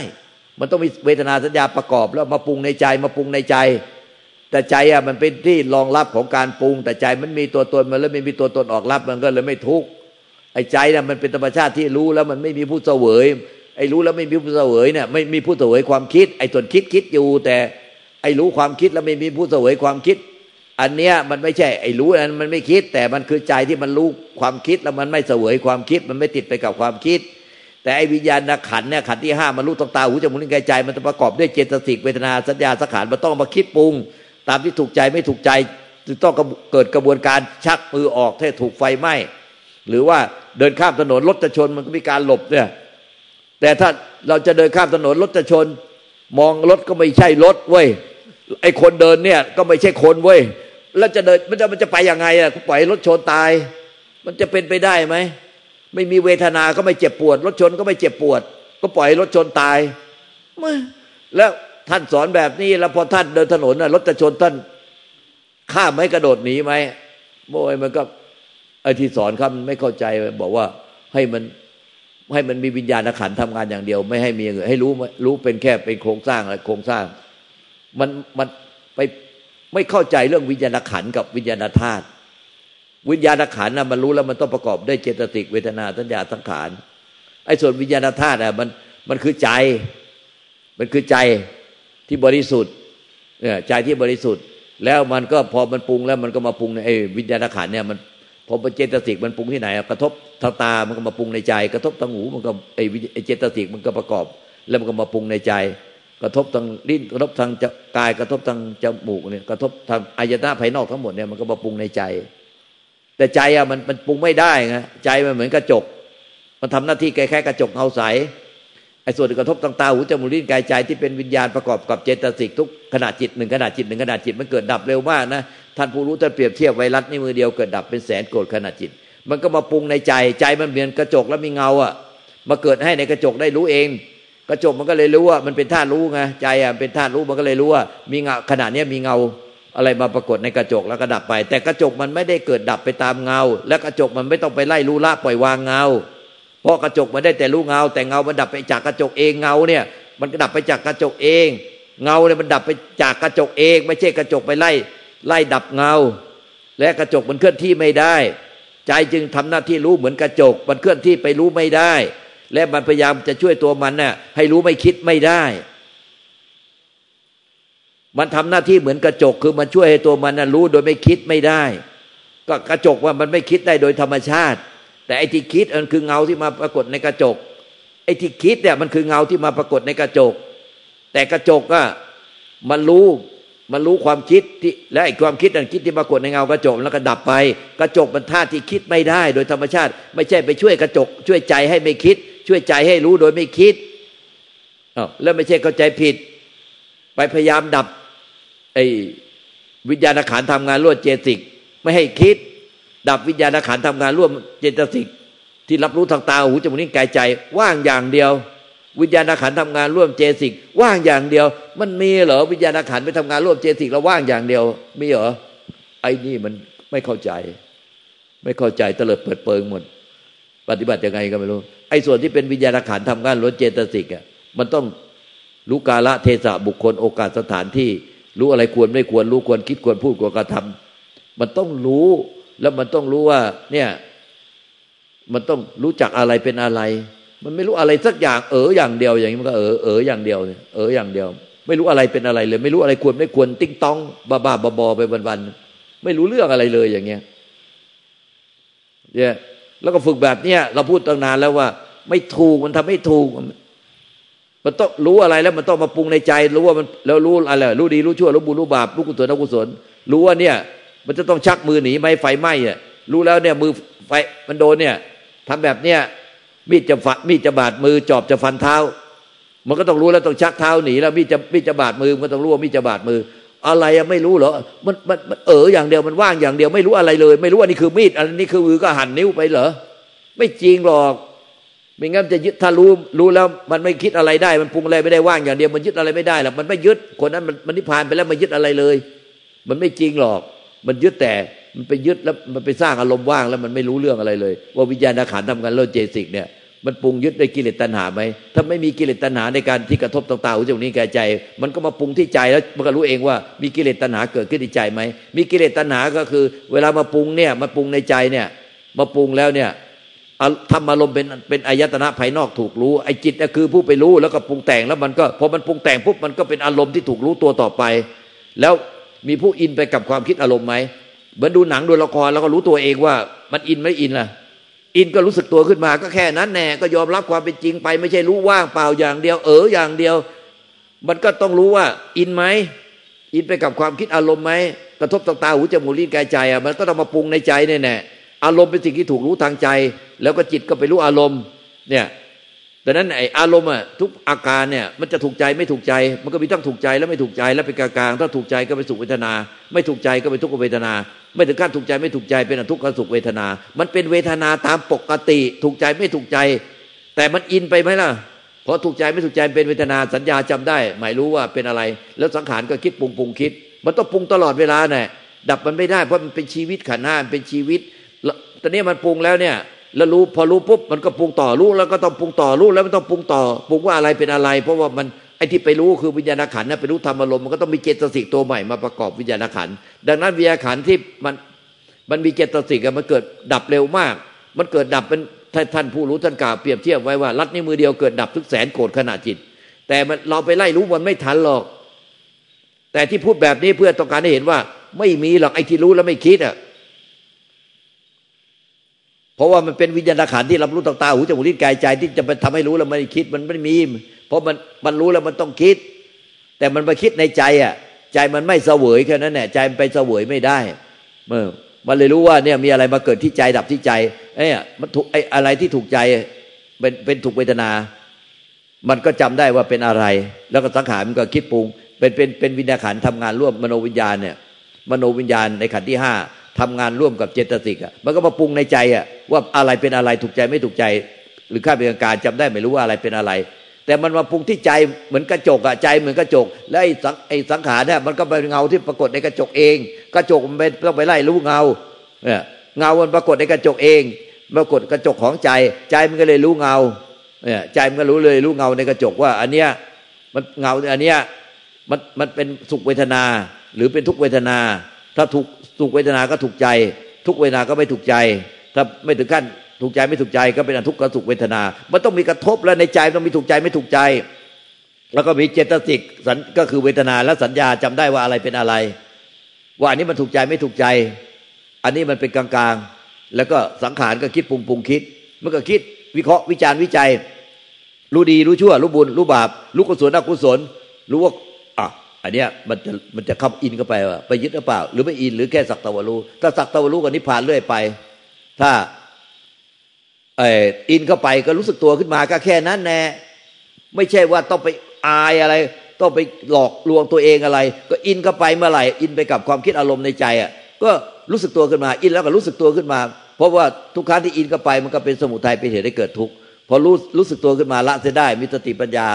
มันต้องมีเวทนาสัญญาประกอบแล้วมาปรุงในใจมาปรุงในใจ แต่ใจอะมันเป็นที่รองรับของการปรุง แต่ใจมันมีตัวตนมันแล้วไม่มีตัวตนออกรับมันก็เลยไม่ทุกข์ไอ้ใจน่ะมันเป็นธรรมชาติที่รู้แล้วมันไม่มีผู้เสวยไอ้รู้แล้วไม่มีผู้เสวยเนี่ยไม่มีผู้เสวยความคิด ไอ้ส่วนคิดคิดอยู่ แต่ไอ้รู้ความคิดแล้วไม่มีผู้เสวยความคิด อันเนี้ยมันไม่ใช่ ไอ้รู้นั้นมันไม่คิด แต่มันคือใจที่มันรู้ความคิดแล้วมันไม่เสวยความคิด มันไม่ติดไปกับความคิด แต่ไอ้วิญญาณขันเนี่ยขันที่ห้ามันรู้ตตาหูจมูกลิ้นกายใจ มันจะประกอบด้วยเจตสิกเวทนาสัญญาสังขารมันต้องมาคิดปรุง ตามที่ถูกใจไม่ถูกใจจึงต้องเกิดกระบวนการชักมือออกถ้าถูกไฟไหม้หรือว่าเดินข้ามถนนรถจะชนมันก็มีการหลบเนี่ยแต่ถ้าเราจะเดินข้ามถนนรถจะชน มองรถก็ไม่ใช่รถเว้ยไอคนเดินเนี่ยก็ไม่ใช่คนเว้ยแล้วจะเดินมันจะมันจะไปยังไงอะปล่อยรถชนตาย มันจะเป็นไปได้ไหมไม่มีเวทนาก็ไม่เจ็บปวด รถชนก็ไม่เจ็บปวด ก็ปล่อยรถชนตายแล้ว ท่านสอนแบบนี้ แล้วพอท่านเดินถนนนะรถจะชนท่านข้ามไหมกระโดดหนีไหมโมยมันก็ไอ้ที่สอนครับไม่เข้าใจบอกว่าให้มันให้มันมีวิญญาณขันทำงานอย่างเดียว ไม่ให้มีอย่างอื่นให้รู้รู้เป็นแค่เป็นโครงสร้างอะไรโครงสร้าง มันมันไปไม่เข้าใจเรื่องวิญญาณขันกับวิญญาณธาตุวิญญาณขันนะมันรู้แล้วมันต้องประกอบด้วยเจตสิกเวทนาสัญญาสังขารไอ้ส่วนวิญญาณธาตุอะมันมันคือใจ มันคือใจ ที่บริสุทธิ์เนี่ยใจที่บริสุทธิ์ แล้วมันก็พอมันปรุงแล้วมันก็มาปรุงในไอ้วิญญาณขันเนี่ยมันพอเจตสิกมันปรุงที่ไหนกระทบทางตามันก็มาปรุงในใจ กระทบทางหูมันก็ไอ้เจตสิกมันก็ประกอบ แล้วมันก็มาปรุงในใจ กระทบทางลิ้นกระทบทางกายกระทบทางจมูกเนี่ยกระทบทางอายตนะภายนอกทั้งหมดเนี่ยมันก็มาปรุงในใจ แต่ใจอะมันมันปรุงไม่ได้ไงใจมันเหมือนกระจก มันทำหน้าที่แค่แค่กระจกเงาใส ไอ้ส่วนกระทบทางตาหูจมูกลิ้นกายใจที่เป็นวิญญาณประกอบกับเจตสิกทุกขณะจิตหนึ่งขณะจิตหนึ่งขณะจิตมันเกิดดับเร็วมากนะท่านผู้รู้ท่านเปรียบเทียบไวรัสนี่มือเดียวเกิดดับเป็นแสนโกรธขณะจิต มันก็มาปรุงในใจใจมันเหมือนกระจกแล้วมีเงาอะมาเกิดให้ในกระจกได้รู้เอง กระจกมันก็เลยรู้ว่ามันเป็นธาตุรู้ไงใจอะเป็นธาตุรู้มันก็เลยรู้ว่ามีเงาขณะนี้มีเงาอะไรมาปรากฏในกระจกแล้วก็ดับไป แต่กระจกมันไม่ได้เกิดดับไปตามเงา และกระจกมันไม่ต้องไปไล่รู้ละปล่อยวางเงา เพราะกระจกมันได้แต่รู้เงา แต่เงามันดับไปจากกระจกเองเงาเนี่ย มันก็ดับไปจากกระจกเอง เงาเนี่ยมันดับไปจากกระจกเอง ไม่ใช่กระจกไปไล่ ไล่ดับเงา และกระจกมันเคลื่อนที่ไม่ได้ ใจจึงทำหน้าที่รู้เหมือนกระจก มันเคลื่อนที่ไปรู้ไม่ได้ และมันพยายามจะช่วยตัวมันน่ะให้รู้ไม่คิดไม่ได้ มันทำหน้าที่เหมือนกระจกคือมันช่วยให้ตัวมันน่ะรู้โดยไม่คิดไม่ได้ ก็กระจกว่ามันไม่คิดได้โดยธรรมชาติ แต่ไอ้ที่คิดมันคือเงาที่มาปรากฏในกระจก ไอ้ที่คิดเนี่ยมันคือเงาที่มาปรากฏในกระจก แต่กระจกอะมันรู้มันรู้ความคิดที่และไอ้ความคิดนั้นคิดที่ปรากฏในเงากระจกแล้วก็ดับไป กระจกมันท่าที่คิดไม่ได้ โดยธรรมชาติ ไม่ใช่ไปช่วยกระจก ช่วยใจให้ไม่คิด ช่วยใจให้รู้โดยไม่คิดอ้าวแล้วไม่ใช่เข้าใจผิด ไปพยายามดับไอ้วิญญาณขันทำงานรวดเจสิก ไม่ให้คิด ดับวิญญาณขันทำงานร่วมเจตสิกที่รับรู้ทางตาหูจมูกนิ้วกายใจ ว่างอย่างเดียว วิญญาณขันทำงานร่วมเจสิกว่างอย่างเดียว มันมีเหรอวิญญาณขันไปทำงานร่วมเจสิกแล้วว่างอย่างเดียว มีเหรอไอ้นี่มันไม่เข้าใจ ไม่เข้าใจเตลิดเปิดเปิงหมด ปฏิบัติยังไงก็ไม่รู้ ไอ้ส่วนที่เป็นวิญญาณขันทำงานร่วมเจตสิกอะมันต้องรู้กาละเทศะบุคคลโอกาสสถานที่ รู้อะไรควรไม่ควรรู้ควรคิดควรพูดควรกระทำมันต้องรู้ แล้วมันต้องรู้ว่า เนี่ย มันต้องรู้จักอะไรเป็นอะไร มันไม่รู้อะไรสักอย่าง เอออย่างเดียวอย่างนี้มันก็เออเอออย่างเดียวเนี่ยเอออย่างเดียว ไม่รู้อะไรเป็นอะไรเลย ไม่รู้อะไรควรไม่ควรติ๊งต้องบ้าบ้าบอไปวันๆไม่รู้เรื่องอะไรเลยอย่างเงี้ยเนี่ยแล้วก็ฝึกแบบเนี้ยเราพูดตั้งนานแล้วว่า ไม่ถูกมันทำไม่ถูก มันต้องรู้อะไรแล้วมันต้องมาปรุงในใจ รู้ว่ามันแล้วรู้อะไรรู้ดีรู้ชั่วรู้บุญรู้บาปรู้กุศลรู้กุศลรู้ว่าเนี่ย มันจะต้องชักมือหนีไหมไฟไหม้เนี่ยรู้แล้วเนี่ยมือไฟมันโดนเนี่ยทำแบบเนี้ยมีดจะฝันมีดจะบาดมือจอบจะฟันเท้า มันก็ต้องรู้แล้วต้องชักเท้าหนีแล้วมีดจะมีดจะบาดมือมันต้องรู้ว่ามีดจะบาดมือ อะไรอะไม่รู้เหรอมันมันมันเอออย่างเดียวมันว่างอย่างเดียว ไม่รู้อะไรเลย ไม่รู้ว่านี่คือมีดอันนี้คือมือก็หั่นนิ้วไปเหรอไม่จริงหรอกไม่งั้นจะยึดถ้ารู้รู้แล้วมันไม่คิดอะไรได้ มันปรุงอะไรไม่ได้ว่างอย่างเดียว มันยึดอะไรไม่ได้หรอกมันไม่ยึดคนนั้นมันมันนิพพานไปแล้วมันยึดอะไรเลย มันไม่จริงหรอก มันยึดแต่มันไปยึดแล้วมันไปสร้างอารมณ์ว่างแล้วมันไม่รู้เรื่องอะไรเลย ว่าวิญญาณขันทำงานโลเจสิกเนี่ยมันปรุงยึดด้วยกิเลสตัณหาไหมถ้าไม่มีกิเลสตัณหาในการที่กระทบต่างๆหูจมูกนี้แก่ใจ มันก็มาปรุงที่ใจแล้วมันก็รู้เองว่ามีกิเลสตัณหาเกิดขึ้นในใจไหมมีกิเลสตัณหาก็คือ เวลามาปรุงเนี่ยมาปรุงในใจเนี่ยมาปรุงแล้วเนี่ยทำอารมณ์เป็นเป็นอายตนะภายนอกถูกรู้ไอ้จิตก็คือผู้ไปรู้แล้วก็ปรุงแต่งแล้วมันก็พอมันปรุงแต่งปุ๊บมันก็เป็นอารมณ์ที่ถูกรู้ตัวต่อไป แล้ว มีผู้อินไปกับความคิดอารมณ์ไหมเหมือนดูหนังดูละครแล้วก็รู้ตัวเองว่า มันอินไม่อินล่ะ อินก็รู้สึกตัวขึ้นมาก็แค่นั้นแน่ก็ยอมรับความเป็นจริงไป ไม่ใช่รู้ว่างเปล่าอย่างเดียว เอออย่างเดียว มันก็ต้องรู้ว่า อินไหมอินไปกับความคิดอารมณ์ไหมกระทบตาตาหูจมูกลิ้นกายใจอะมันก็ต้องมาปรุงในใจแน่แน่อารมณ์เป็นสิ่งที่ถูกรู้ทางใจ แล้วก็จิตก็ไปรู้อารมณ์ เนี่ย ดังนั้นไออารมณ์อะทุกอาการเนี่ยมันจะถูกใจไม่ถูกใจ มันก็มีทั้งถูกใจแล้วไม่ถูกใจแล้วเป็นกลางๆถ้าถูกใจก็เป็นสุขเวทนา ไม่ถูกใจก็เป็นทุกขเวทนา ไม่ถึงขั้นถูกใจไม่ถูกใจเป็นอทุกขสุขเวทนา มันเป็นเวทนาตามปกติ ถูกใจไม่ถูกใจ แต่มันอินไปไหมล่ะพอถูกใจไม่ถูกใจเป็นเวทนาสัญญาจำได้ หมายรู้ว่าเป็นอะไร แล้วสังขารก็คิดปรุงปรุงคิด มันต้องปรุงตลอดเวลาเนี่ยดับมันไม่ได้เพราะมันเป็นชีวิตขันห้าเป็นชีวิตตอนนี้มันปรุงแล้วเนี่ย แล้วรู้พอรู้ปุ๊บมันก็ปรุงต่อรู้แล้วก็ต้องปรุงต่อรู้แล้วมันต้องปรุงต่อปรุงว่าอะไรเป็นอะไร เพราะว่ามันไอ้ที่ไปรู้คือวิญญาณขันนะไปรู้ธรรมอารมณ์มันก็ต้องมีเจตสิกตัวใหม่มาประกอบวิญญาณขันดังนั้นวิญญาณขันที่มันมันมีเจตสิกมันเกิดดับเร็วมาก มันเกิดดับเป็นท่านผู้รู้ท่านกล่าวเปรียบเทียบไว้ว่ารัดนิ้วมือเดียวเกิดดับทุกแสนโกรธขณะจิต แต่เราไปไล่รู้มันไม่ทันหรอก แต่ที่พูดแบบนี้เพื่อต้องการให้เห็นว่า ไม่มีหรอกไอ้ที่รู้แล้วไม่คิดอะ เพราะว่ามันเป็นวิญญาณขันที่รับรู้ต่างตาหูจมูกลิ้นกายใจที่จะไปทำให้รู้แล้วไม่คิดมันไม่มี เพราะมันมันรู้แล้วมันต้องคิด แต่มันไปคิดในใจอะ ใจมันไม่เสวยแค่นั้นแหละใจมันไปเสวยไม่ได้เมื่อมันเลยรู้ว่าเนี่ยมีอะไรมาเกิดที่ใจดับที่ใจไอ้มันถูกไอ้อะไรที่ถูกใจเป็นเป็นถูกเวทนา มันก็จำได้ว่าเป็นอะไร แล้วก็สังขารมันก็คิดปรุง เป็นเป็นเป็นวิญญาณขันทำงานร่วมมโนวิญญาณเนี่ยมโนวิญญาณในขันที่ห้า ทำงานร่วมกับเจตสิกอะมันก็มาปรุงในใจอะว่าอะไรเป็นอะไรถูกใจไม่ถูกใจ หรือข้าเป็นการจำได้ไม่รู้ว่าอะไรเป็นอะไร แต่มันมาปรุงที่ใจเหมือนกระจกอะใจเหมือนกระจก และไอ้สังไอ้สังขารเนี่ยมันก็เป็นเงาที่ปรากฏในกระจกเอง กระจกมันต้องไปไล่รู้เงาเนี่ยเงามันปรากฏในกระจกเองปรากฏกระจกของใจ ใจมันก็เลยรู้เงาเนี่ยใจมันก็รู้เลยรู้เงาในกระจกว่า อันเนี้ยมันเงาอันเนี้ยมันมันเป็นสุขเวทนาหรือเป็นทุกเวทนา ถ้าถูกสุขเวทนาก็ถูกใจ ทุกเวทนาก็ไม่ถูกใจ ถ้าไม่ถึงขั้นถูกใจไม่ถูกใจก็เป็นอทุกข์กับสุขเวทนา มันต้องมีกระทบแล้วในใจต้องมีถูกใจไม่ถูกใจ แล้วก็มีเจตสิกสันก็คือเวทนาและสัญญาจำได้ว่าอะไรเป็นอะไร ว่าอันนี้มันถูกใจไม่ถูกใจ อันนี้มันเป็นกลางๆ แล้วก็สังขารก็คิดปรุงปรุงคิด มันก็คิดวิเคราะห์วิจารณ์วิจัย รู้ดีรู้ชั่ว รู้บุญรู้บาปรู้กุศลอกุศลรู้ว่า อันเนี้ยมันจะมันจะเข้าอินเข้าไปว่าไปยึดหรือเปล่า หรือไม่อินหรือแค่สักตะวรู้ถ้าสักตะวรู้กับนิพพานเรื่อยไป ถ้าไออินเข้าไปก็รู้สึกตัวขึ้นมาก็แค่นั้นแน่ไม่ใช่ว่าต้องไปอายอะไร ต้องไปหลอกลวงตัวเองอะไร ก็อินเข้าไปเมื่อไหร่อินไปกับความคิดอารมณ์ในใจอะ ก็รู้สึกตัวขึ้นมา อินแล้วก็รู้สึกตัวขึ้นมา เพราะว่าทุกครั้งที่อินเข้าไปมันก็เป็นสมุทัยเป็นเหตุให้เกิดทุกข์พอรู้รู้สึกตัวขึ้นมาละเสียได้มีสติปัญญา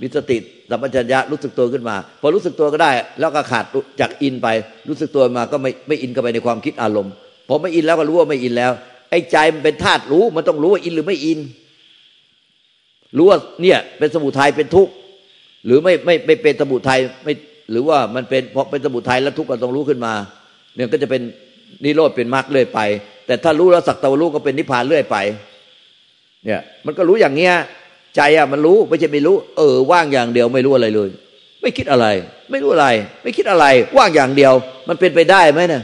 มีสติสัมปชัญญะรู้สึกตัวขึ้นมา พอรู้สึกตัวก็ได้ แล้วก็ขาดจากอินไป รู้สึกตัวมาก็ไม่ไม่อินเข้าไปในความคิดอารมณ์พอไม่อินแล้วก็รู้ว่าไม่อินแล้ว ไอ้ใจมันเป็นธาตุรู้มันต้องรู้ว่าอินหรือไม่อิน รู้ว่าเนี่ย เป็นสมุทัยเป็นทุกข์หรือไม่ไม่ไม่เป็นสมุทัยไม่หรือว่ามันเป็นเพราะเป็นสมุทัยแล้วทุกข์ก็ต้องรู้ขึ้นมา เนี่ยก็จะเป็นนิโรธเป็นมรรคเรื่อยไป แต่ถ้ารู้แล้วสักตะวันรู้ก็เป็นนิพพานเรื่อยไป เนี่ย มันก็รู้อย่างเงี้ย ใจอะมันรู้ไม่ใช่ไม่รู้ เออ ว่างอย่างเดียวไม่รู้อะไรเลย ไม่คิดอะไร ไม่รู้อะไร ไม่คิดอะไร ว่างอย่างเดียว มันเป็นไปได้ไหมเนี่ย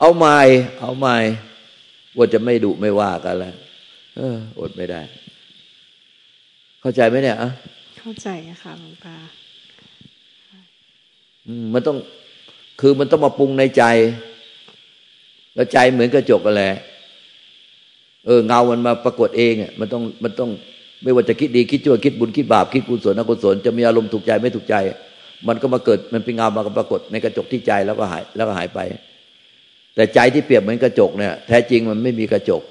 เอาไม้เอาไม้ว่าจะไม่ดุไม่ว่ากันแล้วเอออดไม่ได้ เข้าใจไหมเนี่ยอะเข้าใจค่ะหลวงตามันต้องคือมันต้องมาปรุงในใจ แล้วใจเหมือนกระจกกันแหละ เออเงามันมาปรากฏเองอะมันต้องมันต้องไม่ว่าจะคิดดีคิดชั่วคิดบุญคิดบาปคิดกุศลอกุศลจะมีอารมณ์ถูกใจไม่ถูกใจ มันก็มาเกิดมันเป็นเงามาปรากฏในกระจกที่ใจแล้วก็หายแล้วก็หายไป แต่ใจที่เปรียบเหมือนกระจกเนี่ยแท้จริงมันไม่มีกระจก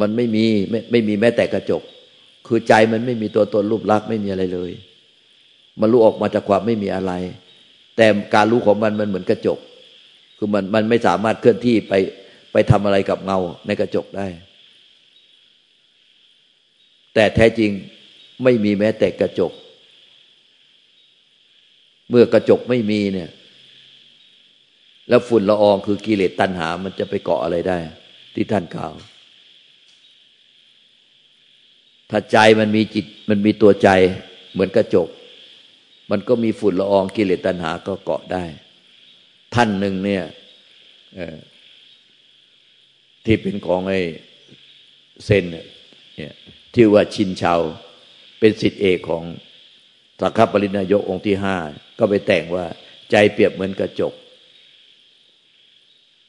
มันไม่มีไม่ไม่มีแม้แต่กระจก คือใจมันไม่มีตัวตนรูปลักษณ์ไม่มีอะไรเลย มันรู้ออกมาจากความไม่มีอะไร แต่การรู้ของมันมันเหมือนกระจก คือมันมันไม่สามารถเคลื่อนที่ไป ไปทำอะไรกับเงาในกระจกได้ แต่แท้จริงไม่มีแม้แต่กระจก เมื่อกระจกไม่มีเนี่ย แล้วฝุ่นละอองคือกิเลสตัณหา มันจะไปเกาะอะไรได้ ที่ท่านกล่าว ถ้าใจมันมีจิตมันมีตัวใจเหมือนกระจก มันก็มีฝุ่นละอองกิเลสตัณหาก็เกาะได้ ท่านหนึ่งเนี่ย ที่เป็นของไอ้เซนเนี่ยที่ว่าชินชาวเป็นสิทธิเอกของสักขปรินายกองค์ที่ห้าก็ไปแต่งว่าใจเปรียบเหมือนกระจก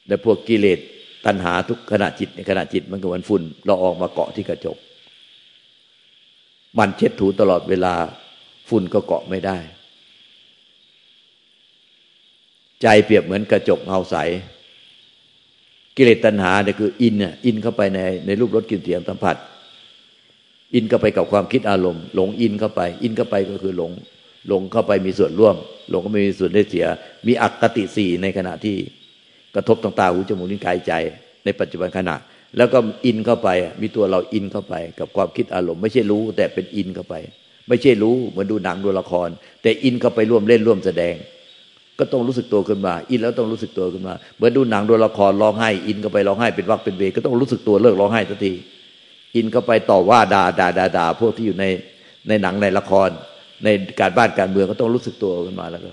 และพวกกิเลสตัณหาทุกขณะจิตในขณะจิตมันก็เหมือนฝุ่นเราออกมาเกาะที่กระจก มันเช็ดถูตลอดเวลา ฝุ่นก็เกาะไม่ได้ ใจเปรียบเหมือนกระจกเงาใส กิเลสตัณหาเนี่ยคืออินเนี่ยอินเข้าไปในในรูปรสกลิ่นเสียงสัมผัส อินเข้าไปกับความคิดอารมณ์ หลงอินเข้าไป อินเข้าไปก็คือหลง หลงเข้าไปมีส่วนร่วม หลงก็ไม่มีส่วนได้เสีย มีอักติสี่ในขณะที่กระทบทางตาหูจมูกลิ้นกายใจ ในปัจจุบันขณะ แล้วก็อินเข้าไป มีตัวเราอินเข้าไป กับความคิดอารมณ์ ไม่ใช่รู้แต่เป็นอินเข้าไป ไม่ใช่รู้เหมือนดูหนังดูละคร แต่อินเข้าไปร่วมเล่นร่วมแสดง ก็ต้องรู้สึกตัวขึ้นมา อินแล้วต้องรู้สึกตัวขึ้นมาเหมือนดูหนังดูละครร้องไห้ อินเข้าไปร้องไห้เป็นวักเป็นเวก็ต้องรู้สึกตัวเลิกร้องไห้ทันที อินเข้าไปต่อว่าด่าด่าด่าด่าพวกที่อยู่ในในหนังในละคร ในการบ้านการเมืองก็ต้องรู้สึกตัวขึ้นมาแล้วก็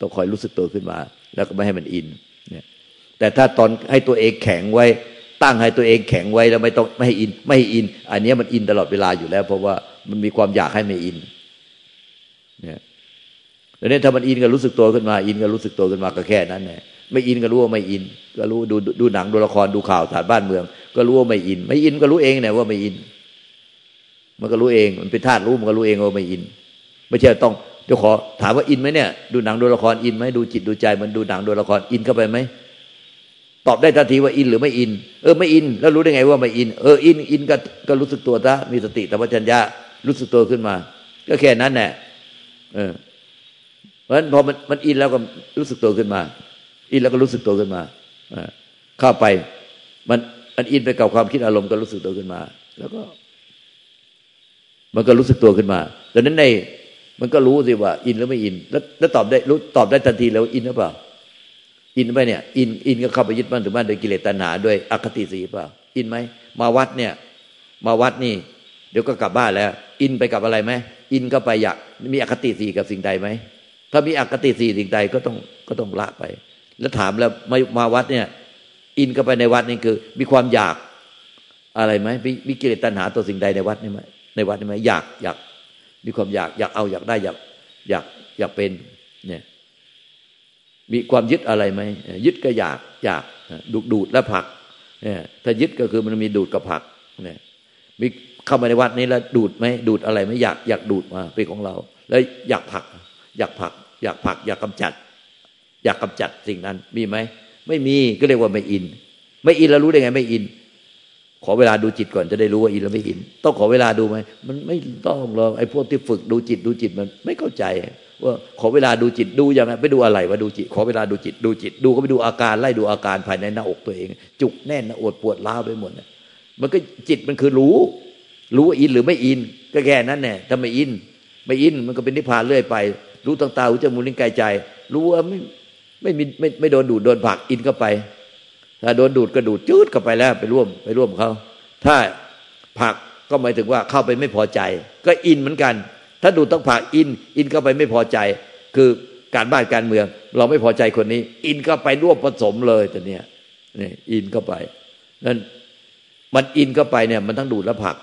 ต้องคอยรู้สึกตัวขึ้นมา แล้วก็ไม่ให้มันอินเนี่ยแต่ถ้าตอนให้ตัวเองแข็งไว้ ตั้งให้ตัวเองแข็งไว้แล้วไม่ต้องไม่ให้อิน ไม่ให้อิน อันนี้มันอินตลอดเวลาอยู่แล้ว เพราะว่ามันมีความอยากให้ไม่อินเนี่ย แล้วนี่ถ้ามันอินก็รู้สึกตัวขึ้นมา อินก็รู้สึกตัวขึ้นมาก็แค่นั้นแหละไม่อินก็รู้ว่าไม่อิน ก็รู้ดูดูหนังดูละครดูข่าวสารบ้านเมือง ก็รู้ว่าไม่อิน ไม่อินก็รู้เองเนี่ยว่าไม่อิน มันก็รู้เอง มันเป็นธาตุรู้มันก็รู้เองว่าไม่อิน ไม่ใช่ต้องเดี๋ยวขอถามว่าอินไหมเนี่ย ดูหนังดูละครอินไหมดูจิตดูใจมันดูหนังดูละครอินเข้าไปไหมตอบได้ทันทีว่าอินหรือไม่อิน เออไม่อิน แล้วรู้ได้ไงว่าไม่อิน เอออินอินก็ก็รู้สึกตัวซะมีสติธรรมชัญญะรู้สึกตัวขึ้นมา ก็แค่นั้นแหละเออ ราะฉะนั้นพอมันมันอินแล้วก็รู้สึกตัวขึ้นมา อินแล้วก็รู้สึกตัวขึ้นมาเข้าไป มันมันอินไปกับความคิดอารมณ์ก็รู้สึกตัวขึ้นมา แล้วก็ มันก็รู้สึกตัวขึ้นมาดังนั้นในมันก็รู้สิว่า อินหรือไม่อิน แล้วแล้วตอบได้รู้ตอบได้ทันทีแล้วอินหรือเปล่า อินไหมเนี่ย อินอินก็เข้าไปยึดมั่นถือมั่นโดยกิเลสตัณหาด้วยอคติสีเปล่า อินไหมมาวัดเนี่ย มาวัดนี่ เดี๋ยวก็กลับบ้านแล้ว อินไปกับอะไรไหมอินก็ไปอยากมีอคติสีกับสิ่งใดไหม ถ้ามีอคติสี่สิ่งใดก็ต้องก็ต้องละไป แล้วถามแล้วมามาวัดเนี่ย อินก็ไปในวัดนี่คือ มีความอยากอะไรไหมมีมีกิเลสตัณหาตัวสิ่งใดในวัดนี่ไหมในวัดนี่ไหมอยากอยากมีความอยาก อยากเอาอยากได้อยากอยากอยากเป็นเนี่ยมีความยึดอะไรไหมยึดก็อยากอยากดูดดูดและผักเนี่ยถ้ายึดก็คือมันมีดูดกับผักเนี่ยมีเข้ามาในวัดนี้แล้วดูดไหมดูดอะไรไหมอยากอยากดูดมาเป็นของเรา แล้วอยากผัก อยากผัก อยากผัก อยากกำจัด อยากกำจัดสิ่งนั้น มีไหมไม่มีก็เรียกว่าไม่อิน ไม่อินแล้วรู้ได้ไง ไม่อิน ขอเวลาดูจิตก่อนจะได้รู้ว่าอินหรือไม่อิน ต้องขอเวลาดูไหมมันไม่ต้องหรอกไอ้พวกที่ฝึกดูจิตดูจิตมันไม่เข้าใจว่าขอเวลาดูจิตดูยังไงไปดูอะไรว่าดูจิต ขอเวลาดูจิตดูจิต ดูก็ไปดูอาการไล่ดูอาการภายในหน้าอกตัวเอง จุกแน่นหน้าอดปวดล้าไปหมดมันก็จิตมันคือรู้ รู้ว่าอินหรือไม่อิน ก็แค่นั้นแน่ถ้าไม่อิน ไม่อินมันก็เป็นนิพพานเรื่อยไป รู้ต่างตาหูจมูกลิ้นกายใจ รู้ว่าไม่ไม่มีไม่ไม่โดนดูดโดนผักอินเข้าไป ถ้าโดนดูดก็ดูดจืดเข้าไปแล้วไปร่วมไปร่วมเขาถ้าผักก็หมายถึงว่าเข้าไปไม่พอใจ ก็อินเหมือนกัน ถ้าดูดต้องผ่าอิน อินเข้าไปไม่พอใจ คือการบ้านการเมือง เราไม่พอใจคนนี้ อินเข้าไปร่วมผสมเลยแต่เนี้ยนี่อินเข้าไปนั่นมันอินเข้าไปเนี่ยมันทั้งดูดและผัก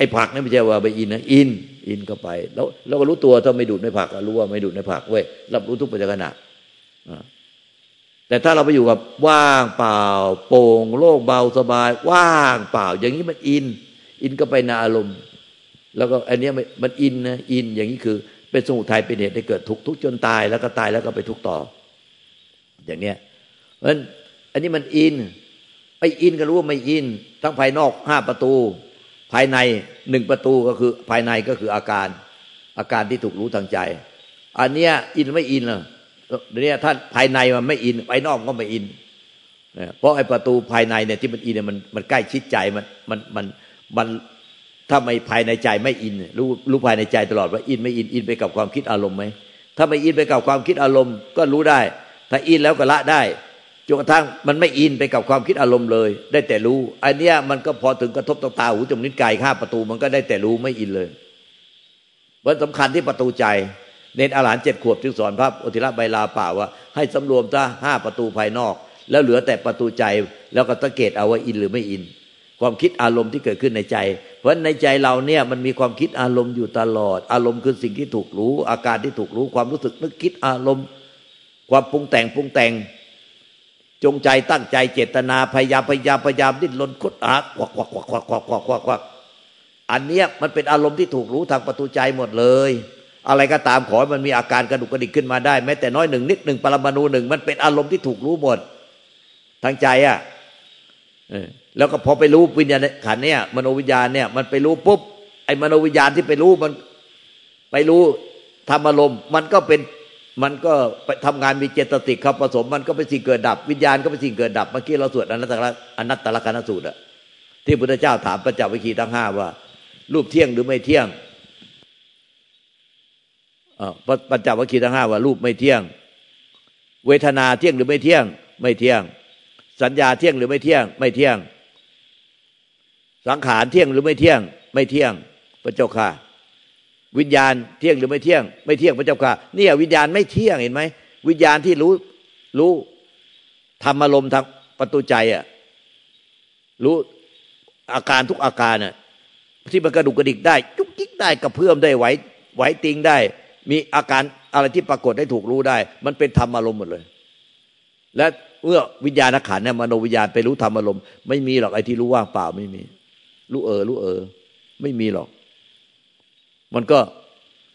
ไอ้ผักนี่ไม่ใช่ว่าไปอินนะอินอินเข้าไป แล้วเราก็รู้ตัวถ้าไม่ดูดไม่ผักรู้ว่าไม่ดูดไม่ผักเว้ยรับรู้ทุกปัจจุบันแต่ถ้าเราไปอยู่กับว่างเปล่า โปร่งโล่งเบาสบาย ว่างเปล่า อย่างนี้มันอิน อินก็ไปในอารมณ์ แล้วก็อันนี้มันอินนะอินอย่างนี้คือ เป็นสมุทัยเป็นเหตุให้เกิดทุกข์ทุกจนตายแล้วก็ตายแล้วก็ไปทุกต่อ อย่างเนี้ยเพราะฉะนั้นอันนี้มันอินไอ้อินก็รู้ว่าไม่อิน ทั้งภายนอกห้าประตู ภายในหนึ่งประตูก็คือภายในก็คืออาการ อาการที่ถูกรู้ทางใจ อันเนี้ยอินไม่อินเหรอเนี่ยท่านภายในมันไม่อินภายนอกก็ไม่อินเพราะไอ้ประตูภายในเนี่ยที่มันอินเนี่ยมันมันใกล้ชิดใจมันมันมันมันถ้าไม่ภายในใจไม่อิน รู้รู้ภายในใจตลอดว่าอินไม่อินอินไปกับความคิดอารมณ์ไหมถ้าไม่อินไปกับความคิดอารมณ์ก็รู้ได้ ถ้าอินแล้วก็ละได้ จนกระทั่งมันไม่อินไปกับความคิดอารมณ์เลย ได้แต่รู้อันเนี้ยมันก็พอถึงกระทบตตาหูจมูกนิ้วกายข้าประตูมันก็ได้แต่รู้ไม่อินเลยวันสำคัญที่ประตูใจ เน้นอาหารเจ็ดขวบจึงสอนพระอธิระใบลาป่าว่า ให้สำรวมซะห้าประตูภายนอก แล้วเหลือแต่ประตูใจแล้วก็สังเกตเอาว่าอินหรือไม่อิน ความคิดอารมณ์ที่เกิดขึ้นในใจ เพราะในใจเราเนี่ยมันมีความคิดอารมณ์อยู่ตลอด อารมณ์คือสิ่งที่ถูกรู้ อาการที่ถูกรู้ความรู้สึกนึกคิดอารมณ์ ความปรุงแต่งปรุงแต่ง จงใจตั้งใจเจตนาพยายามพยายามพยายามดิ้นรนคดอาควักควักควักควักควักควักควักควักอันเนี้ยมันเป็นอารมณ์ที่ถูกรู้ทางประตูใจหมดเลย อะไรก็ตามขอมันมีอาการกระดุกกระดิกขึ้นมาได้แม้แต่น้อยหนึ่งนิดหนึ่งปรมาณูหนึ่งมันเป็นอารมณ์ที่ถูกรู้หมด ทางใจอะแล้วก็พอไปรู้วิญญาณขันเนี่ยมโนวิญญาณเนี่ยมันไปรู้ปุ๊บไอ้มโนวิญญาณที่ไปรู้มัน ไปรู้ธรรมอารมณ์มันก็เป็น มันก็ไปทำงานมีเจตสิกเข้าผสมมันก็เป็นสิ่งเกิดดับ วิญญาณก็เป็นสิ่งเกิดดับเมื่อกี้เราสวดอนัตตลอนัตตลกนสูตรอะที่พุทธเจ้าถามปัญจวิคีทั้งห้าว่า รูปเที่ยงหรือไม่เที่ยงปัญจวัคคีย์ทั้งห้าว่ารูปไม่เที่ยง เวทนาเที่ยงหรือไม่เที่ยง ไม่เที่ยง สัญญาเที่ยงหรือไม่เที่ยง ไม่เที่ยง สังขารเที่ยงหรือไม่เที่ยง ไม่เที่ยงพระเจ้าค่ะ วิญญาณเที่ยงหรือไม่เที่ยง ไม่เที่ยงพระเจ้าค่ะเนี่ยวิญญาณไม่เที่ยงเห็นไหมวิญญาณที่รู้รู้ทำอารมณ์ทางประตูใจอะรู้อาการทุกอาการน่ะที่มันกระดุกกระดิกได้จุกจิกได้กระเพื่อมได้ไหวไหวติงได้ มีอาการอะไรที่ปรากฏได้ถูกรู้ได้ มันเป็นธรรมอารมณ์หมดเลย และเมื่อวิญญาณขันเนี่ยมโนวิญญาณไปรู้ธรรมอารมณ์ไม่มีหรอกไอ้ที่รู้ว่างเปล่าไม่มี รู้เออ รู้เออ ไม่มีหรอก มันก็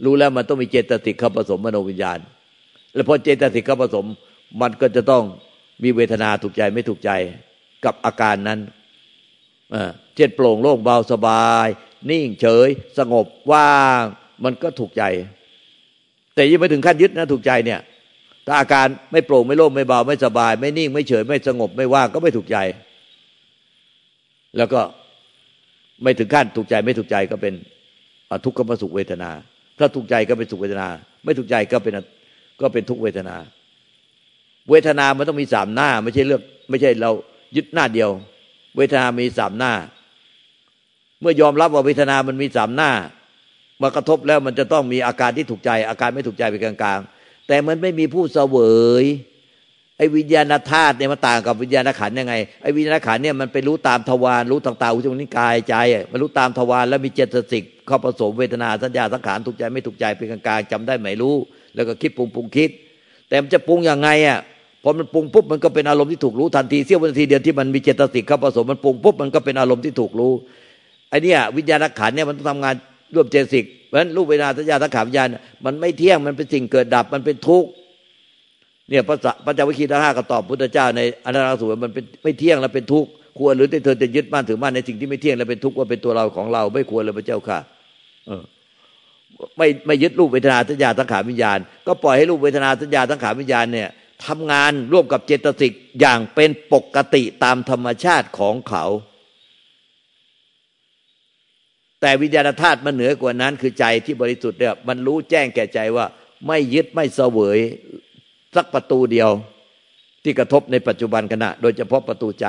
รู้แล้วมันต้องมีเจตสิกเข้าผสมมโนวิญญาณ แล้วพอเจตสิกเข้าผสม มันก็จะต้องมีเวทนาถูกใจไม่ถูกใจกับอาการนั้นเจ็ดโปร่งโล่งเบาสบาย นิ่งเฉย สงบว่างมันก็ถูกใจ แต่ยังไม่ถึงขั้นยึดนะถูกใจเนี่ย ถ้าอาการไม่โปร่งไม่โล่งไม่เบาไม่สบาย ไม่นิ่งไม่เฉย ไม่สงบไม่ว่างก็ไม่ถูกใจ แล้วก็ไม่ถึงขั้นถูกใจไม่ถูกใจก็เป็น ทุกข์ก็มสุขเวทนา ถ้าถูกใจก็เป็นสุขเวทนา ไม่ถูกใจก็เป็นก็เป็นทุกเวทนา เวทนามันต้องมีสามหน้า ไม่ใช่เลือก ไม่ใช่เรายึดหน้าเดียว เวทนามีสามหน้า เมื่อยอมรับว่าเวทนามันมีสามหน้ามากระทบแล้วมันจะต้องมีอาการที่ถูกใจ อาการไม่ถูกใจไปกลางๆแต่มันไม่มีผู้เสวย ไอ้วิญญาณธาตุเนี่ยมันต่างกับวิญญาณขันยังไงไอ้วิญญาณขันเนี่ยมันไปรู้ตามทวารรู้ต่างๆอุจจาระนิกายใจมันรู้ตามทวารแล้วมีเจตสิกเข้าผสมเวทนาสัญญาสังขารถูกใจไม่ถูกใจเป็นกลางๆจำได้ไหมรู้ แล้วก็คิดปรุงปรุงคิด แต่มันจะปรุงยังไงอะพอมันปรุงปุ๊บมันก็เป็นอารมณ์ที่ถูกรู้ทันทีเสี้ยวนาทีเดียวที่มันมีเจตสิกเข้าผสมมันปรุงปุ๊บมันก็เป็นอารมณ์ที่ถูกรู้ไอ้นี่วิญญาณขันเนี่ยมันต้องทำงานร่วมเจตสิกเพราะฉะนั้นรูปเวทนาสัญญาสังขารวิญญาณมันไม่เที่ยงมันเป็นสิ่งเกิดดับมันเป็นทุกข์ เนี่ยพระพระเจ้าวิคีทั้งห้าก็ตอบพุทธเจ้าในอนันตสูตรมันเป็นไม่เที่ยงแล้วเป็นทุกข์ควรหรือเธอจะยึดมั่นถือมั่นในสิ่งที่ไม่เที่ยงแล้วเป็นทุกข์ว่าเป็นตัวเราของเรา ไม่ควรเลยพระเจ้าค่ะ เออไม่ไม่ยึดรูปเวทนาสัญญาสังขารวิญญาณ ก็ปล่อยให้รูปเวทนาสัญญาสังขารวิญญาณเนี่ยทำงานร่วมกับเจตสิกอย่างเป็นปกติตามธรรมชาติของเขา แต่วิญญาณธาตุมันเหนือกว่านั้นคือใจที่บริสุทธิ์เนี่ยมันรู้แจ้งแก่ใจว่าไม่ยึดไม่เสวย สักประตูเดียว ที่กระทบในปัจจุบันขณะ โดยเฉพาะประตูใจ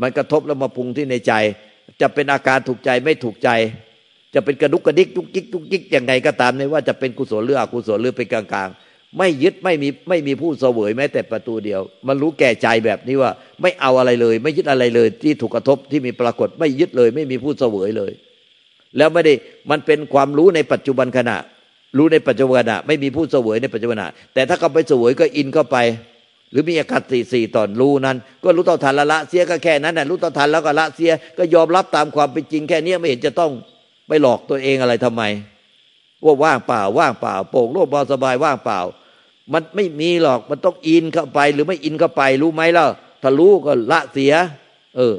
มันกระทบแล้วมาปรุงที่ในใจ จะเป็นอาการถูกใจไม่ถูกใจ จะเป็นกระดุกกระดิกทุกจิกทุกจิกอย่างไงก็ตามในว่าจะเป็นกุศลหรืออกุศลหรือเป็นกลางๆ ไม่ยึดไม่มีไม่มีผู้เสวยแม้แต่ประตูเดียว มันรู้แก่ใจแบบนี้ว่า ไม่เอาอะไรเลย ไม่ยึดอะไรเลย ที่ถูกกระทบที่มีปรากฏไม่ยึดเลย ไม่มีผู้เสวยเลย แล้วไม่ได้มันเป็นความรู้ในปัจจุบันขณะ รู้ในปัจจุบันขณะไม่มีผู้เสวยในปัจจุบันขณะแต่ถ้าเขาไปเสวยก็อินเข้าไป หรือมีอาการสี่สี่ตอนรู้นั้น ก็รู้ต่อทันละละเสียก็แค่นั้นแหละรู้ต่อทันแล้วก็ละเสียก็ยอมรับตามความเป็นจริงแค่นี้ไม่เห็นจะต้องไปหลอกตัวเองอะไรทำไม ว่าว่างเปล่า ว่างเปล่า โปร่งโล่งเบาสบายว่างเปล่า มันไม่มีหรอกมันต้องอินเข้าไป หรือไม่อินเข้าไปรู้ไหมล่ะถ้ารู้ก็ละเสีย เออ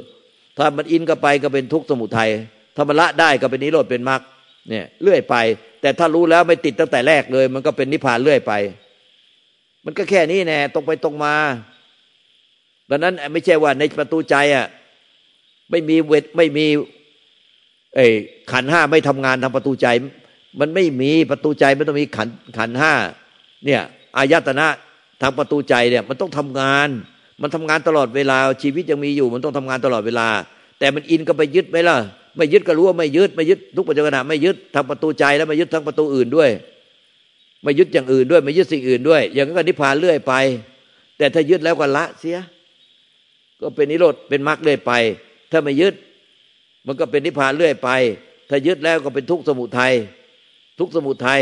ถ้ามันอินเข้าไปก็เป็นทุกข์สมุทัยถ้ามันละได้ก็เป็นนิโรธเป็นมรรคเนี่ย เลื่อยไป แต่ถ้ารู้แล้วไม่ติดตั้งแต่แรกเลย มันก็เป็นนิพพานเลื่อยไป มันก็แค่นี้แน่ตรงไปตรงมาดังนั้นไม่ใช่ว่าในประตูใจอะไม่มีเวทไม่มี เอ้ขันห้าไม่ทำงานทาประตูใจ มันไม่มีประตูใจไม่ต้องมีขันขันห้าเนี่ยอายตนะทางประตูใจเนี่ย มันต้องทำงาน มันทำงานตลอดเวลาชีวิตยังมีอยู่ มันต้องทำงานตลอดเวลา แต่มันอินก็ไปยึดไหมล่ะ ไม่ยึดก็รู้ว่าไม่ยึดไม่ยึดทุกปัจจุบันไม่ยึดทางประตูใจแล้วไม่ยึดทั้งประตูอื่นด้วย ไม่ยึดอย่างอื่นด้วย ไม่ยึดสิ่งอื่นด้วย อย่างนั้นก็นิพพานเรื่อยไป แต่ถ้ายึดแล้วก็ละเสีย ก็เป็นนิโรธเป็นมรรคเรื่อยไป ถ้าไม่ยึด มันก็เป็นนิพพานเรื่อยไป ถ้ายึดแล้วก็เป็นทุกข์สมุทัยทุกข์สมุทัย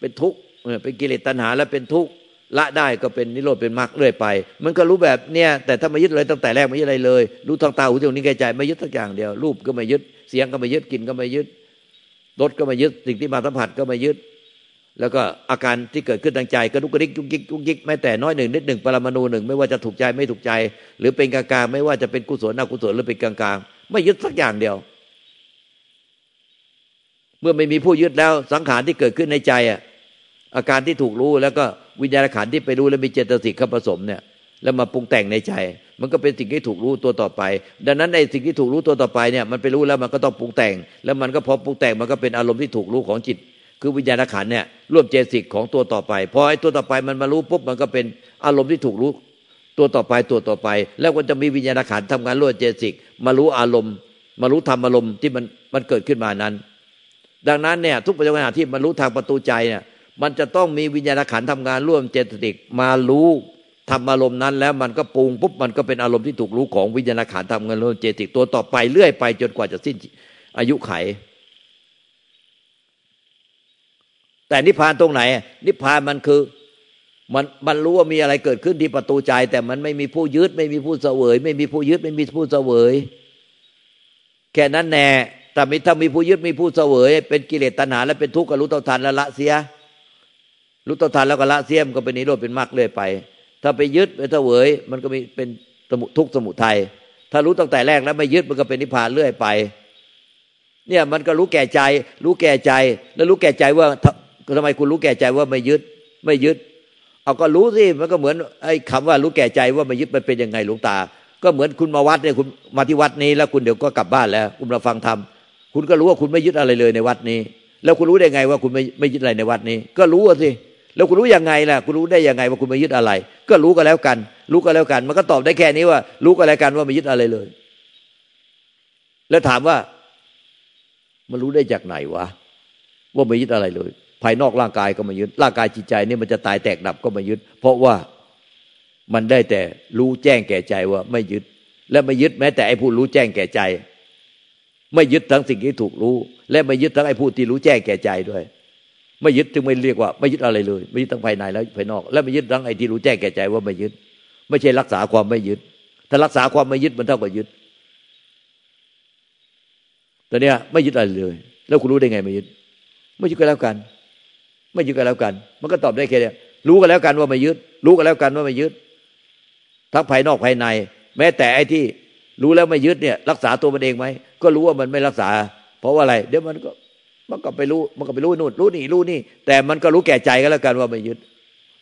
เป็นทุกข์เป็นกิเลสตัณหาแล้วเป็นทุกข์ละได้ก็เป็นนิโรธเป็นมรรคเรื่อยไป มันก็รู้แบบเนี้ยแต่ถ้าไม่ยึดเลยตั้งแต่แรกไม่ยึดอะไรเลย รู้ทางตาหูจมูกนิ้วกายใจไม่ยึดสักอย่างเดียวรูปก็ไม่ยึด เสียงก็ไม่ยึดกลิ่นก็ไม่ยึดรสก็ไม่ยึดสิ่งที่มาสัมผัสก็ไม่ยึด แล้วก็อาการที่เกิดขึ้นทางใจกระดุกกระดิกจุกยิกจุกยิกแม้แต่น้อยหนึ่งนิดหนึ่งปรมาณูหนึ่งไม่ว่าจะถูกใจไม่ถูกใจ หรือเป็นกลางๆไม่ว่าจะเป็นกุศลอกุศลหรือเป็นกลางๆไม่ยึดสักอย่างเดียว เมื่อไม่มีผู้ยึดแล้วสังขารที่เกิดขึ้นในใจอะอาการที่ถูกรู้แล้วก็วิญญาณขันที่ไปรู้แล้วมีเจตสิกเข้าผสมเนี่ย แล้วมาปรุงแต่งในใจ มันก็เป็นสิ่งที่ถูกรู้ตัวต่อไป ดังนั้นในสิ่งที่ถูกรู้ตัวต่อไปเนี่ยมันไปรู้แล้วมันก็ต้องปรุงแต่ง แล้วมันก็พอปรุงแต่งมันก็เป็นอารมณ์ที่ถูกรู้ของจิต คือวิญญาณขันเนี่ยร่วมเจตสิกของตัวต่อไปพอไอ้ตัวต่อไปมันมารู้ปุ๊บมันก็เป็นอารมณ์ที่ถูกรู้ตัวต่อไปตัวต่อไป แล้วก็จะมีวิญญาณขันทำงานร่วมเจตสิกมารู้อารมณ์ มารู้ธรรมอารมณ์ที่มันมันเกิดขึ้นมานั้น ดังนั้นเนี่ยทุกปัจจุบันที่มันรู้ทางประตูใจเนี่ยมันจะต้องมีวิญญาณขันทำงานร่วมเจตสิกมารู้ ทำอารมณ์นั้นแล้วมันก็ปรุงปุ๊บมันก็เป็นอารมณ์ที่ถูกรู้ของวิญญาณขันธ์ทำเงานร่วมเจติกตัวต่อไปเรื่อยไป จนกว่าจะสิ้นอายุไข แต่นิพพานตรงไหน นิพพานมันคือมันมันรู้ว่ามีอะไรเกิดขึ้นที่ประตูใจ แต่มันไม่มีผู้ยึดไม่มีผู้เสวย ไม่มีผู้ยึดไม่มีผู้เสวยแค่นั้นแน่แต่มีถ้ามีผู้ยึดมีผู้เสวย เป็นกิเลสตัณหา และเป็นทุกข์ก็รู้เท่าทันและละเสียรู้เท่าทันแล้วก็ละเสียมก็เป็นนิโรธเป็นมรรคเรื่อยไป ถ้าไปยึดไปเสวยมันก็มีเป็นสมุทุกสมุทัยถ้ารู้ตั้งแต่แรกแล้วไม่ยึดมันก็เป็นนิพพานเรื่อยไป เนี่ยมันก็รู้แก่ใจ รู้แก่ใจ แล้วรู้แก่ใจว่าทำไมคุณรู้แก่ใจว่าไม่ยึด ไม่ยึด เอาก็รู้สิมันก็เหมือนไอ้คำว่ารู้แก่ใจว่าไม่ยึดมันเป็นยังไงหลวงตา ก็เหมือนคุณมาวัดเนี่ยคุณมาที่วัดนี้ แล้วคุณเดี๋ยวก็กลับบ้านแล้ว คุณมาฟังธรรมคุณก็รู้ว่าคุณไม่ยึดอะไรเลยในวัดนี้ แล้วคุณรู้ได้ไงว่าคุณไม่ไม่ยึดอะไรในวัดนี้ ก็รู้สิ แล้วคุณรู้ยังไงล่ะคุณรู้ได้ยังไงว่าคุณไม่ยึดอะไร ก็รู้ก็แล้วกัน รู้ก็แล้วกัน มันก็ตอบได้แค่นี้ว่า รู้ก็แล้วกันว่าไม่ยึดอะไรเลย แล้วถามว่า มันรู้ได้จากไหนวะว่าไม่ยึดอะไรเลย ภายนอกร่างกายก็ไม่ยึด ร่างกายจิตใจนี่มันจะตายแตกดับก็ไม่ยึด เพราะว่ามันได้แต่รู้แจ้งแก่ใจว่าไม่ยึด และไม่ยึดแม้ แต่ไอ้ผู้รู้แจ้งแก่ใจ ไม่ยึดทั้งสิ่งที่ถูกรู้ และไม่ยึดทั้งไอ้ผู้ที่รู้แจ้งแก่ใจด้วย ไม่ยึดจึงไม่เรียกว่าไม่ยึดอะไรเลย ไม่ยึดทั้งภายในและภายนอก และไม่ยึดทั้งไอ้ที่รู้แจ้งแก่ใจว่าไม่ยึด ไม่ใช่รักษาความไม่ยึด ถ้ารักษาความไม่ยึดมันเท่ากับยึดตอนนี้ไม่ยึดอะไรเลย แล้วคุณรู้ได้ไงไม่ยึด ไม่ยึดก็แล้วกัน ไม่ยึดกันแล้วกัน มันก็ตอบได้แค่นี้รู้กันแล้วกันว่าไม่ยึด รู้กันแล้วกันว่าไม่ยึด ทั้งภายนอกภายใน แม้แต่ไอ้ที่รู้แล้วไม่ยึดเนี่ย รักษาตัวมันเองไหมก็รู้ว่ามันไม่รักษา เพราะว่าอะไร เดี๋ยวมันก็ มันก็ไปรู้มันก็ไปรู้นู่นรู้นี่รู้นี่ แต่มันก็รู้แก่ใจกันแล้วกันว่าไม่ยึด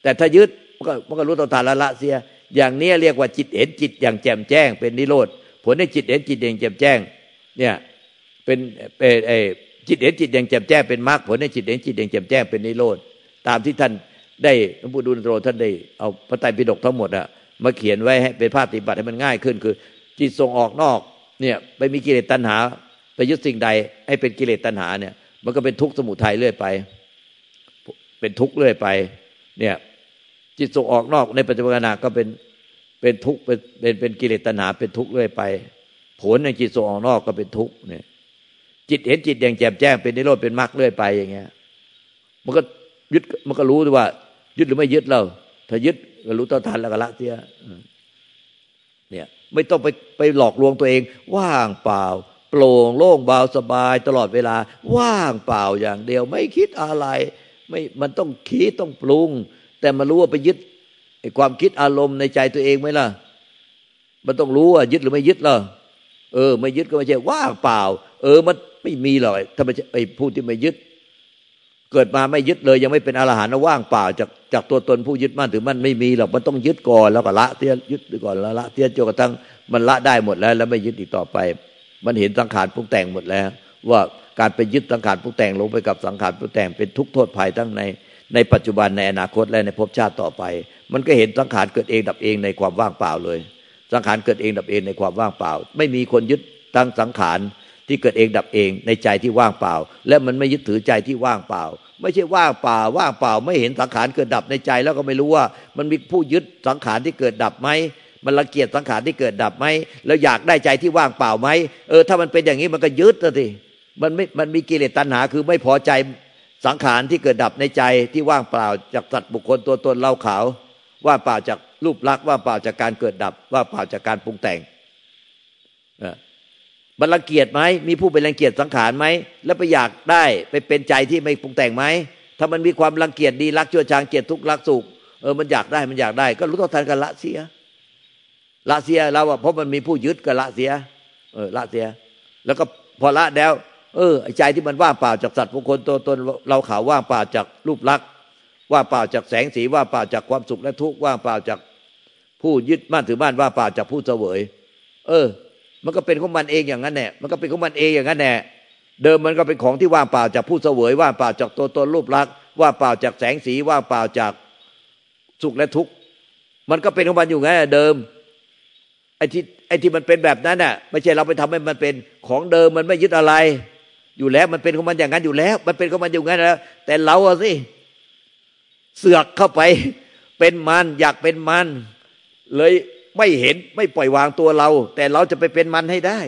แต่ถ้ายึดมันก็มันก็รู้ต่อทานละละเสีย อย่างนี้เรียกว่าจิตเห็นจิตอย่างแจ่มแจ้ง เป็นนิโรธผลให้จิตเห็นจิตอย่างแจ่มแจ้ง เนี่ยเป็นเอจิตเห็นจิตอย่างแจ่มแจ้งเป็นมรรคผลในจิตเห็นจิตอย่างแจ่มแจ้งเป็นนิโรธตามที่ท่านได้หลวงปู่ดูลโตท่านได้เอาพระไตรปิฎกทั้งหมดอะมาเขียนไว้ให้เป็นภาพปฏิบัติให้มันง่ายขึ้น คือ จิตส่งออกนอกเนี่ยไปมีกิเลสตัณหา ไปยึดสิ่งใดให้เป็นกิเลสตัณหาเนี่ย มันก็เป็นทุกข์สมุทัยเรื่อยไป เป็นทุกข์เรื่อยไป เนี่ย จิตส่งออกนอกในปัจจุบันขณะก็เป็นเป็นทุกข์เป็นเป็นเป็นกิเลสตัณหาเป็นทุกข์เรื่อยไป ผลในจิตส่งออกนอกก็เป็นทุกข์เนี่ย จิตเห็นจิตอย่างแจ่มแจ้งเป็นนิโรธเป็นมรรคเรื่อยไปอย่างเงี้ย มันก็ยึดมันก็รู้ว่า ยึดหรือไม่ยึดเราถ้ายึดก็รู้ต่อทันแล้วก็ละเสียเนี่ย ไม่ต้องไปไปหลอกลวงตัวเอง ว่างเปล่า โปร่งโล่งเบาสบายตลอดเวลา ว่างเปล่าอย่างเดียว ไม่คิดอะไร ไม่มันต้องคิดต้องปรุง แต่มารู้ว่าไปยึดความคิดอารมณ์ในใจตัวเองไหมล่ะ มันต้องรู้ว่ายึดหรือไม่ยึดล่ะเออ ไม่ยึดก็ไม่ใช่ว่างเปล่า เออ มันไม่มีหรอกถ้าไม่ไอ้ผู้ที่ไม่ยึด เกิดมาไม่ยึดเลย ยังไม่เป็นอรหันต์ว่างเปล่า จากจากตัวตนผู้ยึดมั่นถือมั่นไม่มีหรอกมันต้องยึดก่อนแล้วก็ละเตี้ยยึดก่อนแล้วละเตี้ยจนกระทั่งมันละได้หมดแล้ว แล้วไม่ยึดอีกต่อไป มันเห็นสังขารปรุงแต่งหมดแล้ว ว่าการไปยึดสังขารปรุงแต่งลงไปกับสังขารปรุงแต่งเป็นทุกโทษภัยทั้งในในปัจจุบันในอนาคตและในภพชาติต่อไป มันก็เห็นสังขารเกิดเองดับเองในความว่างเปล่าเลย สังขารเกิดเองดับเองในความว่างเปล่า ไม่มีคนยึดตั้งสังขารที่เกิดเองดับเองในใจที่ว่างเปล่า และมันไม่ยึดถือใจที่ว่างเปล่า ไม่ใช่ว่างเปล่า ว่างเปล่า ไม่เห็นสังขารเกิดดับในใจแล้วก็ไม่รู้ว่า มันมีผู้ยึดสังขารที่เกิดดับไหม มันละเกียดสังขารที่เกิดดับไหมแล้วอยากได้ใจที่ว่างเปล่าไหมเออถ้ามันเป็นอย่างนี้มันก็ยึดสิมันไม่มันมีกิเลสตัณหาคือไม่พอใจสังขารที่เกิดดับในใจที่ว่างเปล่าจากสัตว์บุคคลตัวตนเล่าขาว ว่างเปล่าจากรูปลักษณ์ว่างเปล่าจากการเกิดดับ ว่างเปล่าจากการปรุงแต่งมันรังเกียจไหมมีผู้เป็นรังเกียจสังขารไหมแล้วไปอยากได้ไปเป็นใจที่ไม่ปรุงแต่งไหมถ้ามันมีความรังเกียจดีรักชั่วชางเกียจทุกข์รักสุขเออมันอยากได้มันอยากได้ ก็รู้ท่าทันกันละเสีย ละเสียเราว่าเพราะมันมีผู้ยึดก็ละเสีย เออ ละเสีย แล้วก็พอละแล้ว เออใจที่มันว่างเปล่าจากสัตว์บุคคลตัวตนเราข่าวว่างเปล่าจากรูปลักษณ์ว่างเปล่าจากแสงสีว่างเปล่าจากความสุขและทุกข์ว่างเปล่าจากผู้ยึดมั่นถือมั่นว่างเปล่าจากผู้เสวย เออ มันก็เป็นของมันเองอย่างนั้นแหละมันก็เป็นของมันเองอย่างนั้นแหละเดิมมันก็เป็นของที่ว่างเปล่าจากผู้เสวยว่างเปล่าจากตัวตนรูปลักษณ์ว่างเปล่าจากแสงสีว่างเปล่าจากสุขและทุกข์มันก็เป็นของมันอยู่งั้นเดิม ไอ้ที่ไอ้ที่มันเป็นแบบนั้นน่ะ ไม่ใช่เราไปทำให้มันเป็นของเดิมมันไม่ยึดอะไร อยู่แล้วมันเป็นของมันอย่างนั้นอยู่แล้ว มันเป็นของมันอยู่งั้นแล้ว แต่เราสิเสือกเข้าไป เป็นมันอยากเป็นมัน เลยไม่เห็นไม่ปล่อยวางตัวเรา แต่เราจะไปเป็นมันให้ได้